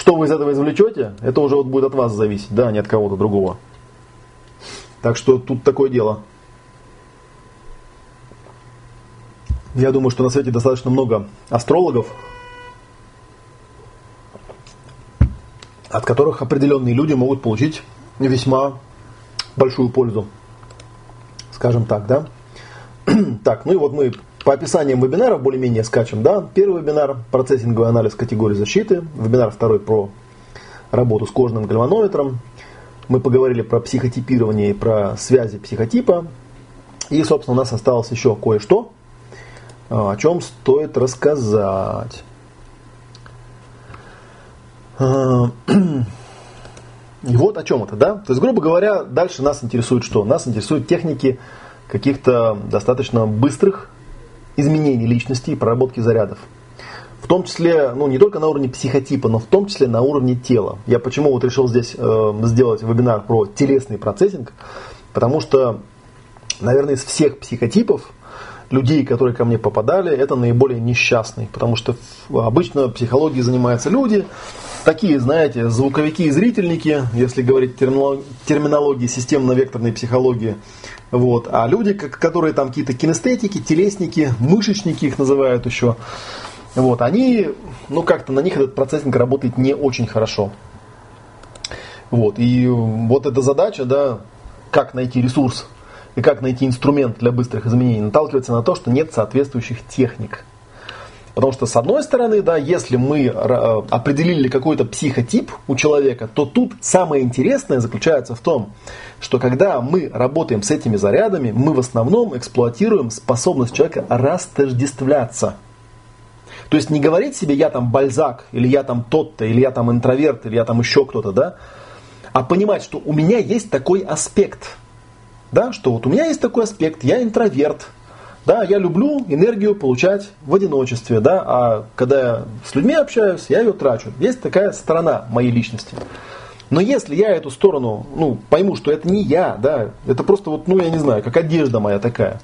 что вы из этого извлечете, это уже вот будет от вас зависеть, да, а не от кого-то другого. Так что тут такое дело. Я думаю, что на свете достаточно много астрологов, от которых определенные люди могут получить весьма большую пользу. Скажем так, да? так, ну и вот мы по описаниям вебинаров более-менее скачем, да? Первый вебинар – процессинговый анализ категории защиты. Вебинар второй про работу с кожным гальванометром. Мы поговорили про психотипирование и про связи психотипа. И, собственно, у нас осталось еще кое-что, о чем стоит рассказать. И вот о чем это, да? То есть, грубо говоря, дальше нас интересует что? Нас интересуют техники каких-то достаточно быстрых изменений личности и проработки зарядов. В том числе, ну не только на уровне психотипа, но в том числе на уровне тела. Я почему вот решил здесь э, сделать вебинар про телесный процессинг, потому что, наверное, из всех психотипов людей, которые ко мне попадали, это наиболее несчастный, потому что обычно психологией занимаются люди, такие, знаете, звуковики и зрительники, если говорить терминологии системно-векторной психологии, вот, а люди, которые там какие-то кинестетики, телесники, мышечники их называют еще, вот, они, ну как-то на них этот процессинг работает не очень хорошо. Вот, и вот эта задача, да, как найти ресурс и как найти инструмент для быстрых изменений, наталкивается на то, что нет соответствующих техник. Потому что, с одной стороны, да, если мы э, определили какой-то психотип у человека, то тут самое интересное заключается в том, что когда мы работаем с этими зарядами, мы в основном эксплуатируем способность человека растождествляться. То есть не говорить себе я там бальзак, или я там тот-то, или я там интроверт, или я там еще кто-то, да, а понимать, что у меня есть такой аспект – да, что вот у меня есть такой аспект, я интроверт, да, я люблю энергию получать в одиночестве, да, а когда я с людьми общаюсь, я ее трачу. Есть такая сторона моей личности. Но если я эту сторону, ну, пойму, что это не я, да, это просто вот, ну, я не знаю, как одежда моя такая,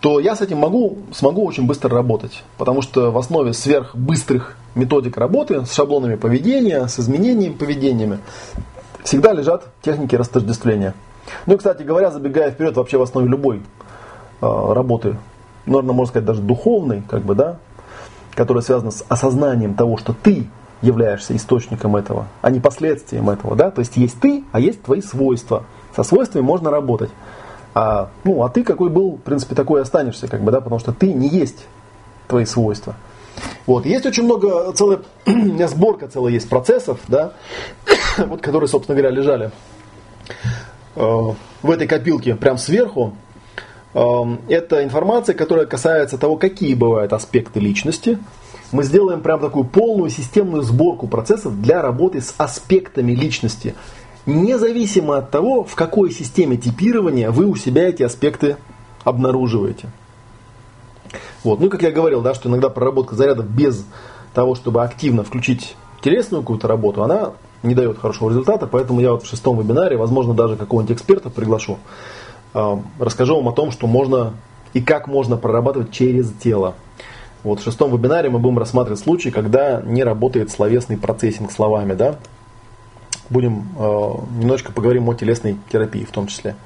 то я с этим могу, смогу очень быстро работать. Потому что в основе сверхбыстрых методик работы с шаблонами поведения, с изменением поведениями всегда лежат техники растождествления. Ну и, кстати говоря, забегая вперед, вообще в основе любой работы, наверное, можно сказать, даже духовной, как бы, да, которая связана с осознанием того, что ты являешься источником этого, а не последствием этого, да, то есть есть ты, а есть твои свойства. Со свойствами можно работать. А, ну, а ты какой был, в принципе, такой останешься, как бы, да, потому что ты не есть твои свойства. Вот. Есть очень много, целая, сборка целая есть процессов, да, вот, которые, собственно говоря, лежали Э, в этой копилке прям сверху э, это информация, которая касается того, какие бывают аспекты личности. Мы сделаем прям такую полную системную сборку процессов для работы с аспектами личности. независимо от того, в какой системе типирования вы у себя эти аспекты обнаруживаете. Вот. Ну, как я говорил, да, что иногда проработка зарядов без того, чтобы активно включить телесную какую-то работу, она не дает хорошего результата, поэтому я вот в шестом вебинаре, возможно, даже какого-нибудь эксперта приглашу, расскажу вам о том, что можно и как можно прорабатывать через тело. Вот в шестом вебинаре мы будем рассматривать случаи, когда не работает словесный процессинг словами, да. Будем э, немножечко поговорим о телесной терапии в том числе.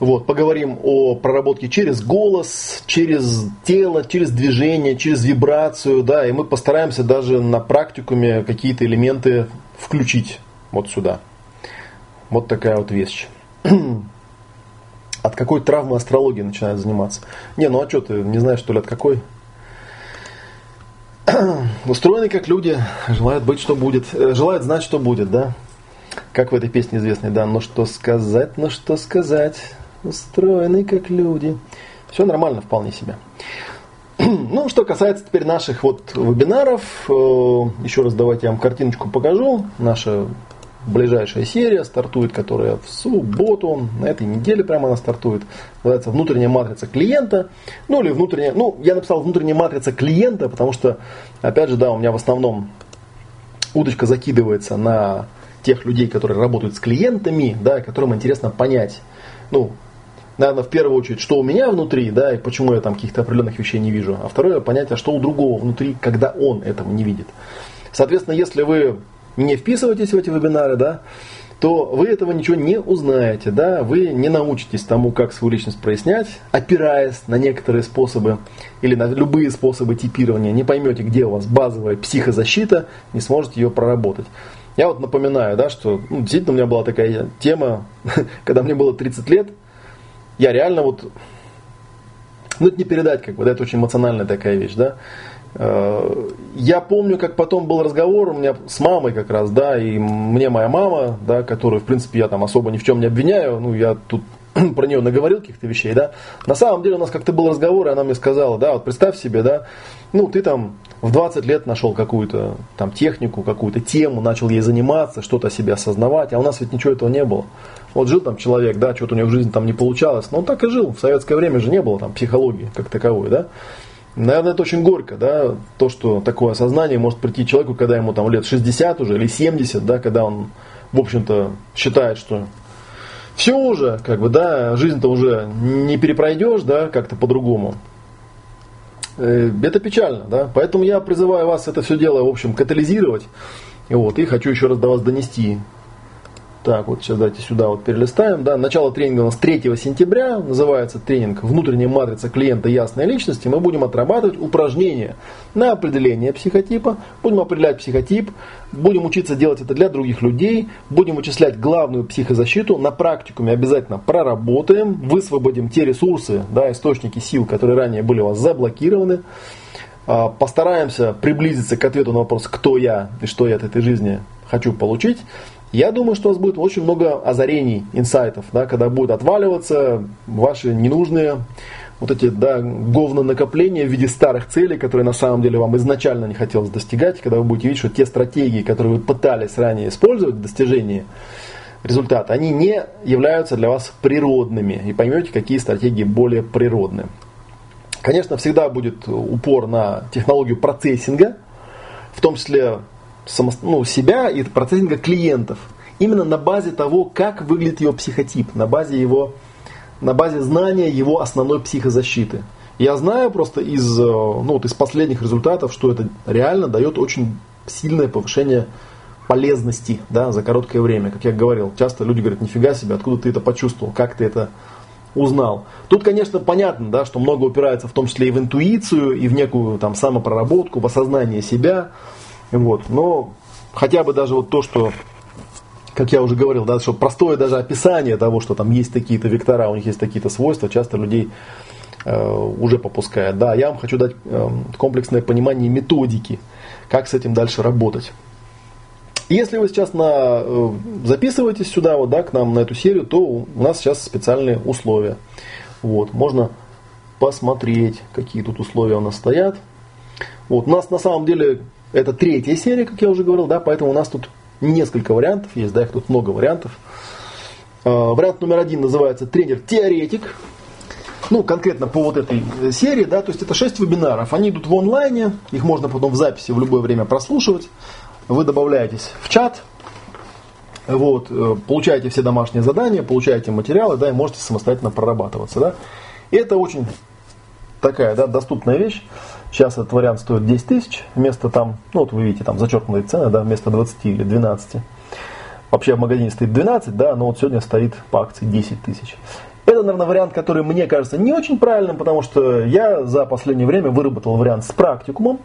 Вот, поговорим о проработке через голос, через тело, через движение, через вибрацию, да, и мы постараемся даже на практикуме какие-то элементы включить вот сюда. Вот такая вот вещь. От какой травмы астрологии начинают заниматься? Не, ну а что ты, не знаешь, что ли, от какой? Устроены как люди, желают быть, что будет, э, желают знать, что будет, да? Как в этой песне известной, да, ну что сказать, ну что сказать, устроены как люди. Все нормально вполне себе. Ну, что касается теперь наших вот вебинаров, э, еще раз давайте я вам картиночку покажу. Наша ближайшая серия стартует, которая в субботу, на этой неделе прямо она стартует. Называется «Внутренняя матрица клиента». Ну, или внутренняя, ну, я написал «Внутренняя матрица клиента», потому что, опять же, да, у меня в основном удочка закидывается на тех людей, которые работают с клиентами, да, которым интересно понять, ну, наверное, в первую очередь, что у меня внутри, да, и почему я там каких-то определенных вещей не вижу. А второе, понять, а что у другого внутри, когда он этого не видит. Соответственно, если вы не вписываетесь в эти вебинары, да, то вы этого ничего не узнаете, да, вы не научитесь тому, как свою личность прояснять, опираясь на некоторые способы или на любые способы типирования, не поймете, где у вас базовая психозащита, не сможете ее проработать. Я вот напоминаю, да, что ну, действительно у меня была такая тема, когда мне было 30 лет, я реально вот, ну это не передать, как бы, да, это очень эмоциональная такая вещь, да. Э, я помню, как потом был разговор у меня с мамой как раз, да, и мне моя мама, да, которую, в принципе, я там особо ни в чем не обвиняю, ну, я тут про нее наговорил каких-то вещей, да. На самом деле у нас как-то был разговор, и она мне сказала, да, вот представь себе, да, ну, ты там в 20 лет нашел какую-то там технику, какую-то тему, начал ей заниматься, что-то о себе осознавать, а у нас ведь ничего этого не было. Вот жил там человек, да, что-то у него в жизни там не получалось, но он так и жил. В советское время же не было там психологии как таковой, да. Наверное, это очень горько, да, то, что такое осознание может прийти человеку, когда ему там лет 60 уже или 70, да, когда он, в общем-то, считает, что все уже, как бы, да, жизнь-то уже не перепройдешь, да, как-то по-другому. Э, это печально, да, поэтому я призываю вас это все дело, в общем, катализировать, вот, и хочу еще раз до вас донести так, вот сейчас давайте сюда вот перелистаем. Да. Начало тренинга у нас 3 сентября. Называется тренинг «Внутренняя матрица клиента ясной личности». Мы будем отрабатывать упражнения на определение психотипа. Будем определять психотип. Будем учиться делать это для других людей. Будем вычислять главную психозащиту. На практикуме обязательно проработаем. Высвободим те ресурсы, да, источники сил, которые ранее были у вас заблокированы. А, постараемся приблизиться к ответу на вопрос, кто я и что я от этой жизни хочу получить. Я думаю, что у вас будет очень много озарений, инсайтов, да, когда будут отваливаться ваши ненужные вот эти да, говно накопления в виде старых целей, которые на самом деле вам изначально не хотелось достигать, когда вы будете видеть, что те стратегии, которые вы пытались ранее использовать в достижении результата, они не являются для вас природными. И поймете, какие стратегии более природные. Конечно, всегда будет упор на технологию процессинга, в том числе само, ну, себя и процессинга клиентов. Именно на базе того, как выглядит его психотип, на базе его, на базе знания его основной психозащиты. Я знаю просто из, э, ну, вот из последних результатов, что это реально дает очень сильное повышение полезности да, за короткое время. Как я говорил, часто люди говорят, нифига себе, откуда ты это почувствовал, как ты это узнал. Тут, конечно, понятно, да, что много упирается в том числе и в интуицию, и в некую там самопроработку, в осознание себя. Вот. Но хотя бы даже вот то, что, как я уже говорил, да, что простое даже описание того, что там есть такие-то вектора, у них есть такие-то свойства, часто людей э, уже попускает. Да, я вам хочу дать э, комплексное понимание методики, как с этим дальше работать. Если вы сейчас на, э, записываетесь сюда, вот, да, к нам на эту серию, то у нас сейчас специальные условия. Вот, можно посмотреть, какие тут условия у нас стоят. Вот, у нас на самом деле это третья серия, как я уже говорил, да, поэтому у нас тут несколько вариантов есть, да, их тут много вариантов. Э, вариант номер один называется тренер-теоретик. Ну, конкретно по вот этой серии, да, то есть это 6 вебинаров. Они идут в онлайне, их можно потом в записи в любое время прослушивать. Вы добавляетесь в чат, вот, э, получаете все домашние задания, получаете материалы, да, и можете самостоятельно прорабатываться, да. И это очень такая, да, доступная вещь. Сейчас этот вариант стоит 10 тысяч, вместо там, ну вот вы видите, там зачеркнутые цены, да, вместо 20 или 12. Вообще в магазине стоит 12, да, но вот сегодня стоит по акции 10 тысяч. Это, наверное, вариант, который мне кажется не очень правильным, потому что я за последнее время выработал вариант с практикумом.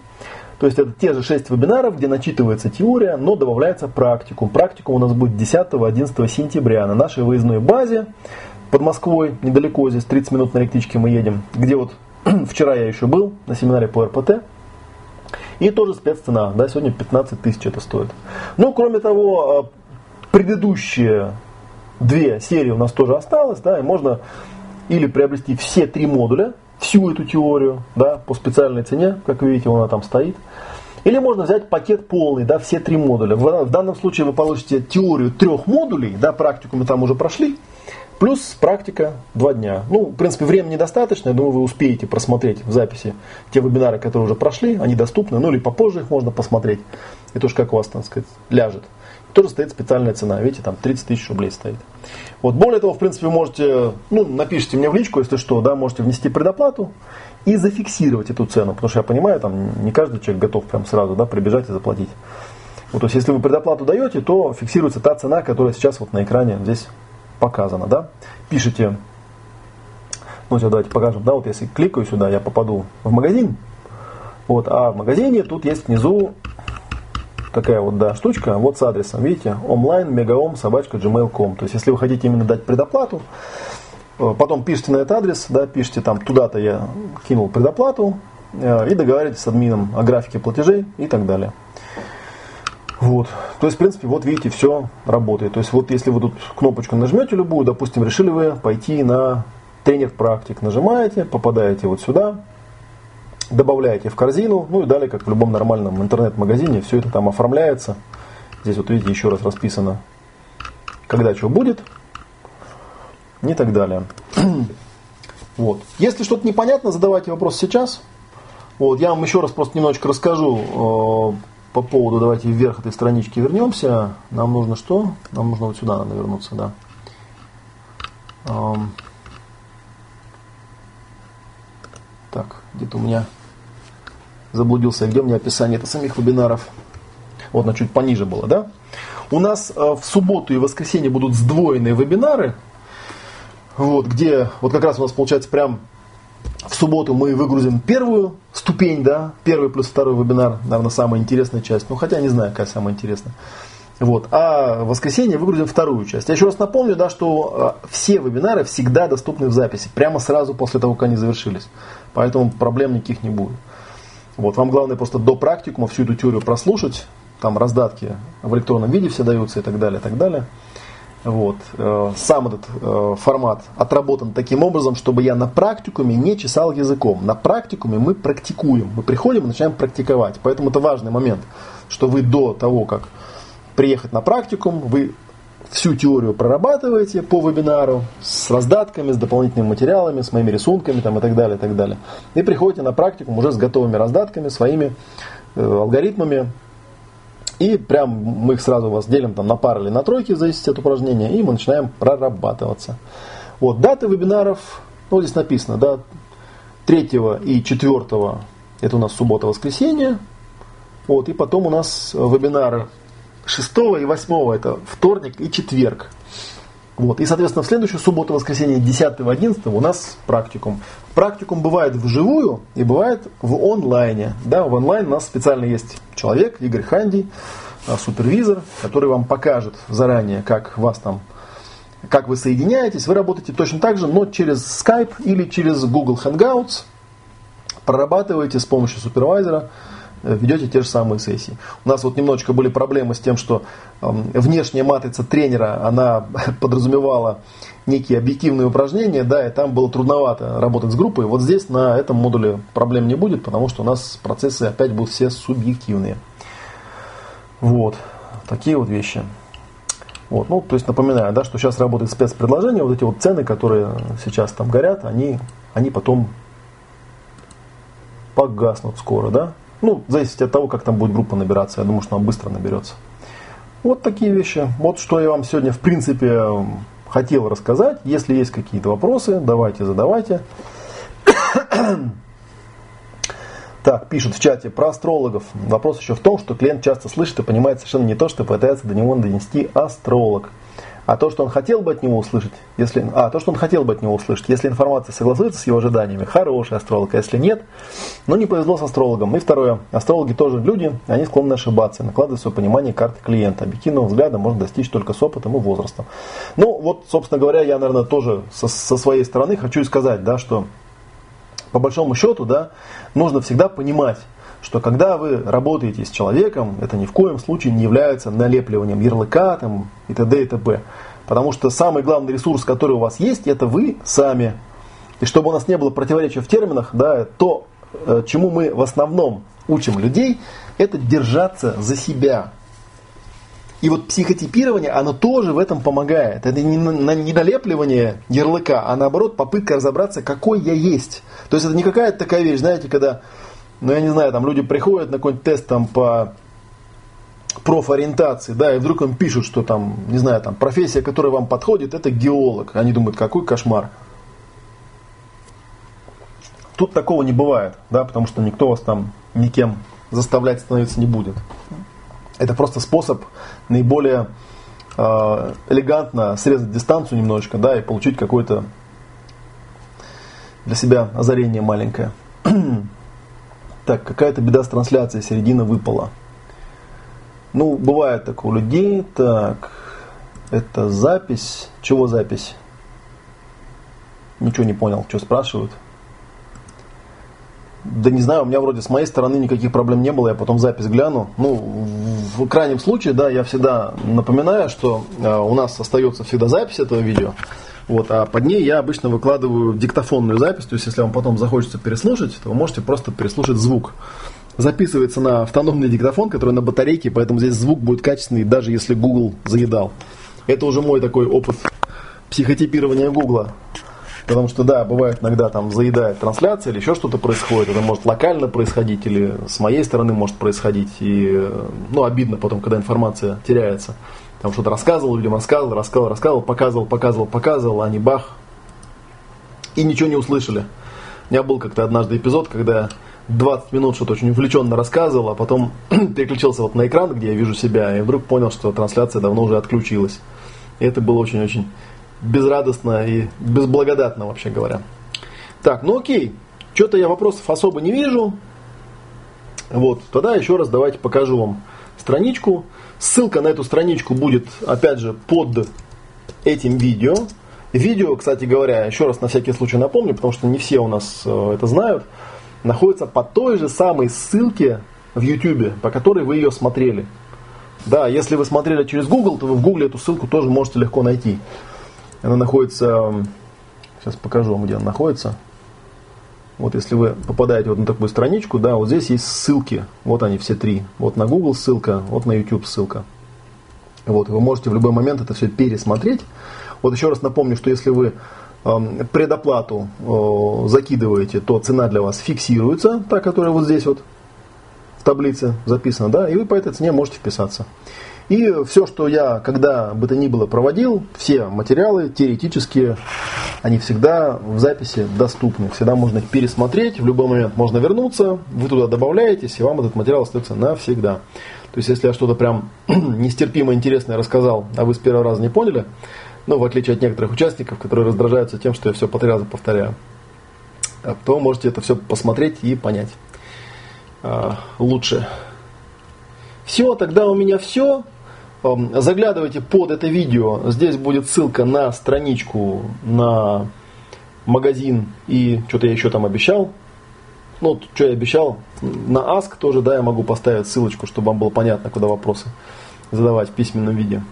То есть это те же 6 вебинаров, где начитывается теория, но добавляется практикум. Практикум у нас будет 10-11 сентября на нашей выездной базе под Москвой, недалеко здесь, 30 минут на электричке мы едем, где вот вчера я еще был на семинаре по РПТ. И тоже спеццена, да, сегодня 15 тысяч это стоит. Ну, кроме того, а, предыдущие две серии у нас тоже осталось, да, и можно или приобрести все три модуля, всю эту теорию, да, по специальной цене, как видите, она там стоит. Или можно взять пакет полный, да, все три модуля. В, в данном случае вы получите теорию трех модулей, да, практику мы там уже прошли, Плюс практика два дня. Ну, в принципе, времени достаточно. Я думаю, вы успеете просмотреть в записи те вебинары, которые уже прошли. Они доступны. Ну, или попозже их можно посмотреть. И тоже как у вас, так сказать, ляжет. Тоже стоит специальная цена. Видите, там 30 тысяч рублей стоит. Вот, более того, в принципе, вы можете, ну, напишите мне в личку, если что, да, можете внести предоплату и зафиксировать эту цену. Потому что я понимаю, там не каждый человек готов прям сразу, да, прибежать и заплатить. Вот, то есть, если вы предоплату даете, то фиксируется та цена, которая сейчас вот на экране здесь показано, да, пишите, ну, сейчас давайте покажем, да, вот если кликаю сюда, я попаду в магазин, вот, а в магазине тут есть внизу такая вот, да, штучка, вот с адресом, видите, онлайн, мегаом, собачка, gmail.com, то есть, если вы хотите именно дать предоплату, э, потом пишите на этот адрес, да, пишите там, туда-то я кинул предоплату, э, и договаривайтесь с админом о графике платежей и так далее. Вот. То есть, в принципе, вот видите, все работает. То есть, вот если вы тут кнопочку нажмете любую, допустим, решили вы пойти на тренер практик, нажимаете, попадаете вот сюда, добавляете в корзину, ну и далее, как в любом нормальном интернет-магазине, все это там оформляется. Здесь вот видите, еще раз расписано, когда что будет и так далее. Вот. Если что-то непонятно, задавайте вопрос сейчас. Вот, я вам еще раз просто немножечко расскажу э, по поводу, давайте вверх этой странички вернемся. Нам нужно что? Нам нужно вот сюда надо вернуться, да. Так, где-то у меня заблудился, где у меня описание это самих вебинаров. Вот, на чуть пониже было, да? У нас э, в субботу и воскресенье будут сдвоенные вебинары, вот, где, вот как раз у нас получается прям в субботу мы выгрузим первую ступень, да, первый плюс второй вебинар, наверное, самая интересная часть. Ну, хотя не знаю, какая самая интересная. Вот. А в воскресенье выгрузим вторую часть. Я еще раз напомню, да, что а, все вебинары всегда доступны в записи, прямо сразу после того, как они завершились. Поэтому проблем никаких не будет. Вот. Вам главное просто до практикума всю эту теорию прослушать. Там раздатки в электронном виде все даются и так далее, и так далее. Вот. Э, сам этот э, формат отработан таким образом, чтобы я на практикуме не чесал языком. На практикуме мы практикуем. Мы приходим и начинаем практиковать. Поэтому это важный момент, что вы до того, как приехать на практикум, вы всю теорию прорабатываете по вебинару с раздатками, с дополнительными материалами, с моими рисунками там, и так далее, и так далее. И приходите на практикум уже с готовыми раздатками, своими э, алгоритмами, и прям мы их сразу вас делим там, на пары или на тройки, в зависимости от упражнения, и мы начинаем прорабатываться. Вот, даты вебинаров, ну, здесь написано, да, 3 и 4 это у нас суббота-воскресенье. Вот, и потом у нас вебинары 6 и 8 это вторник и четверг. Вот. И, соответственно, в следующую субботу, воскресенье 10 и 11 у нас практикум. Практикум бывает вживую и бывает в онлайне. Да, в онлайн у нас специально есть человек, Игорь Ханди, а, супервизор, который вам покажет заранее, как вас там как вы соединяетесь, вы работаете точно так же, но через Skype или через Google Hangouts, прорабатываете с помощью супервайзера ведете те же самые сессии. У нас вот немножечко были проблемы с тем, что э, внешняя матрица тренера, она подразумевала некие объективные упражнения, да, и там было трудновато работать с группой. Вот здесь на этом модуле проблем не будет, потому что у нас процессы опять будут все субъективные. Вот. такие вот вещи. Вот, ну, то есть напоминаю, да, что сейчас работает спецпредложение, вот эти вот цены, которые сейчас там горят, они, они потом погаснут скоро, да. Ну, зависит от того, как там будет группа набираться. Я думаю, что она быстро наберется. Вот такие вещи. Вот что я вам сегодня, в принципе, хотел рассказать. Если есть какие-то вопросы, давайте, задавайте. Так, пишут в чате про астрологов. Вопрос еще в том, что клиент часто слышит и понимает совершенно не то, что пытается до него донести астролог. А то, что он хотел бы от него услышать, если, а, то, что он хотел бы от него услышать, если информация согласуется с его ожиданиями, хороший астролог, а если нет, ну не повезло с астрологом. И второе, астрологи тоже люди, они склонны ошибаться, накладывать свое понимание карты клиента. Объективного взгляда можно достичь только с опытом и возрастом. Ну вот, собственно говоря, я, наверное, тоже со, со своей стороны хочу сказать, да, что по большому счету, да, нужно всегда понимать, что когда вы работаете с человеком, это ни в коем случае не является налепливанием ярлыка там, и т.д. и т.п. Потому что самый главный ресурс, который у вас есть, это вы сами. И чтобы у нас не было противоречия в терминах, да, то, э, чему мы в основном учим людей, это держаться за себя. И вот психотипирование, оно тоже в этом помогает. Это не недолепливание ярлыка, а наоборот попытка разобраться, какой я есть. То есть это не какая-то такая вещь, знаете, когда ну, я не знаю, там люди приходят на какой-нибудь тест там по профориентации, да, и вдруг им пишут, что там, не знаю, там профессия, которая вам подходит, это геолог. Они думают, какой кошмар. Тут такого не бывает, да, потому что никто вас там никем заставлять становиться не будет. Это просто способ наиболее э, элегантно срезать дистанцию немножечко, да, и получить какое-то для себя озарение маленькое. Так, какая-то беда с трансляцией, середина выпала. Ну, бывает так у людей. Так, это запись. Чего запись? Ничего не понял, что спрашивают. Да не знаю, у меня вроде с моей стороны никаких проблем не было, я потом запись гляну. Ну, в крайнем случае, да, я всегда напоминаю, что э, у нас остается всегда запись этого видео. Вот, а под ней я обычно выкладываю диктофонную запись, то есть если вам потом захочется переслушать, то вы можете просто переслушать звук. Записывается на автономный диктофон, который на батарейке, поэтому здесь звук будет качественный, даже если Google заедал. Это уже мой такой опыт психотипирования Google. Потому что, да, бывает иногда там заедает трансляция или еще что-то происходит. Это может локально происходить или с моей стороны может происходить. И, ну, обидно потом, когда информация теряется. Там что-то рассказывал, людям рассказывал, рассказывал, рассказывал, показывал, показывал, показывал, а они бах. И ничего не услышали. У меня был как-то однажды эпизод, когда 20 минут что-то очень увлеченно рассказывал, а потом переключился вот на экран, где я вижу себя, и вдруг понял, что трансляция давно уже отключилась. И это было очень-очень безрадостно и безблагодатно, вообще говоря. Так, ну окей. Что-то я вопросов особо не вижу. Вот, тогда еще раз давайте покажу вам страничку. Ссылка на эту страничку будет, опять же, под этим видео. Видео, кстати говоря, еще раз на всякий случай напомню, потому что не все у нас э, это знают, находится по той же самой ссылке в YouTube, по которой вы ее смотрели. Да, если вы смотрели через Google, то вы в Google эту ссылку тоже можете легко найти. Она находится, сейчас покажу вам, где она находится. Вот если вы попадаете вот на такую страничку, да, вот здесь есть ссылки. Вот они все три. Вот на Google ссылка, вот на YouTube ссылка. Вот, вы можете в любой момент это все пересмотреть. Вот еще раз напомню, что если вы э, предоплату э, закидываете, то цена для вас фиксируется, та, которая вот здесь вот в таблице записана, да, и вы по этой цене можете вписаться. И все, что я когда бы то ни было проводил, все материалы теоретически, они всегда в записи доступны. Всегда можно их пересмотреть, в любой момент можно вернуться, вы туда добавляетесь, и вам этот материал остается навсегда. То есть, если я что-то прям нестерпимо интересное рассказал, а вы с первого раза не поняли, ну, в отличие от некоторых участников, которые раздражаются тем, что я все по три раза повторяю, то можете это все посмотреть и понять а, лучше. Все, тогда у меня все. Эм, заглядывайте под это видео. Здесь будет ссылка на страничку, на магазин и что-то я еще там обещал. Ну, что я обещал. На Ask тоже, да, я могу поставить ссылочку, чтобы вам было понятно, куда вопросы задавать в письменном виде.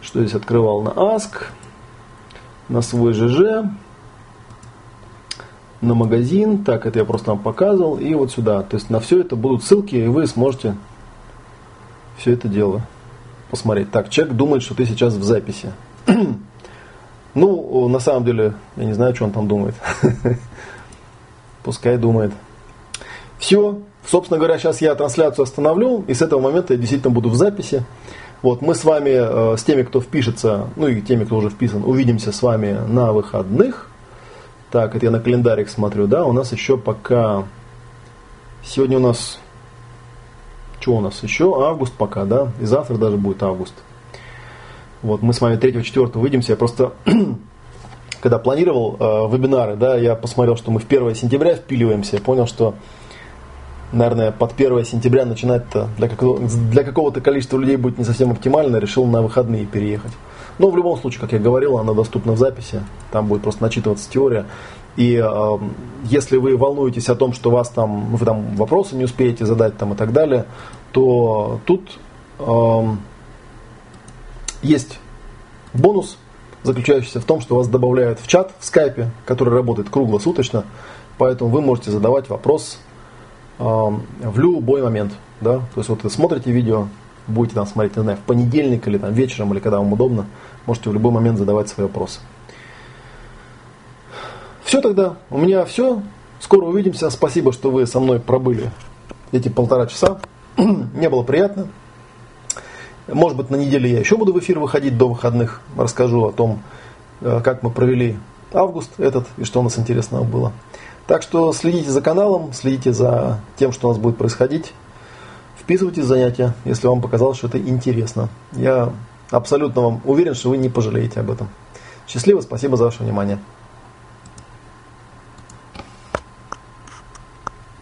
Что здесь открывал на Ask, на свой ЖЖ, на магазин. Так, это я просто вам показывал. И вот сюда. То есть на все это будут ссылки, и вы сможете все это дело посмотреть. Так, человек думает, что ты сейчас в записи. ну, на самом деле, я не знаю, что он там думает. Пускай думает. Все. Собственно говоря, сейчас я трансляцию остановлю, и с этого момента я действительно буду в записи. Вот, мы с вами, э, с теми, кто впишется, ну и теми, кто уже вписан, увидимся с вами на выходных. Так, это я на календарик смотрю, да, у нас еще пока... Сегодня у нас... Что у нас? Еще август пока, да, и завтра даже будет август. Вот, мы с вами 3-4 увидимся. Я просто, когда планировал э, вебинары, да, я посмотрел, что мы в 1 сентября впиливаемся, я понял, что наверное, под 1 сентября начинать-то для, какого- для какого-то количества людей будет не совсем оптимально, решил на выходные переехать. Но в любом случае, как я говорил, она доступна в записи, там будет просто начитываться теория. И э, если вы волнуетесь о том, что вас там, вы там вопросы не успеете задать там, и так далее, то тут э, есть бонус, заключающийся в том, что вас добавляют в чат в скайпе, который работает круглосуточно, поэтому вы можете задавать вопрос в любой момент. Да? То есть вот вы смотрите видео, будете там смотреть, не знаю, в понедельник или там вечером, или когда вам удобно, можете в любой момент задавать свои вопросы. Все тогда, у меня все. Скоро увидимся. Спасибо, что вы со мной пробыли эти полтора часа. Мне было приятно. Может быть, на неделе я еще буду в эфир выходить до выходных. Расскажу о том, э, как мы провели август этот и что у нас интересного было. Так что следите за каналом, следите за тем, что у нас будет происходить. Вписывайтесь в занятия, если вам показалось, что это интересно. Я абсолютно вам уверен, что вы не пожалеете об этом. Счастливо, спасибо за ваше внимание.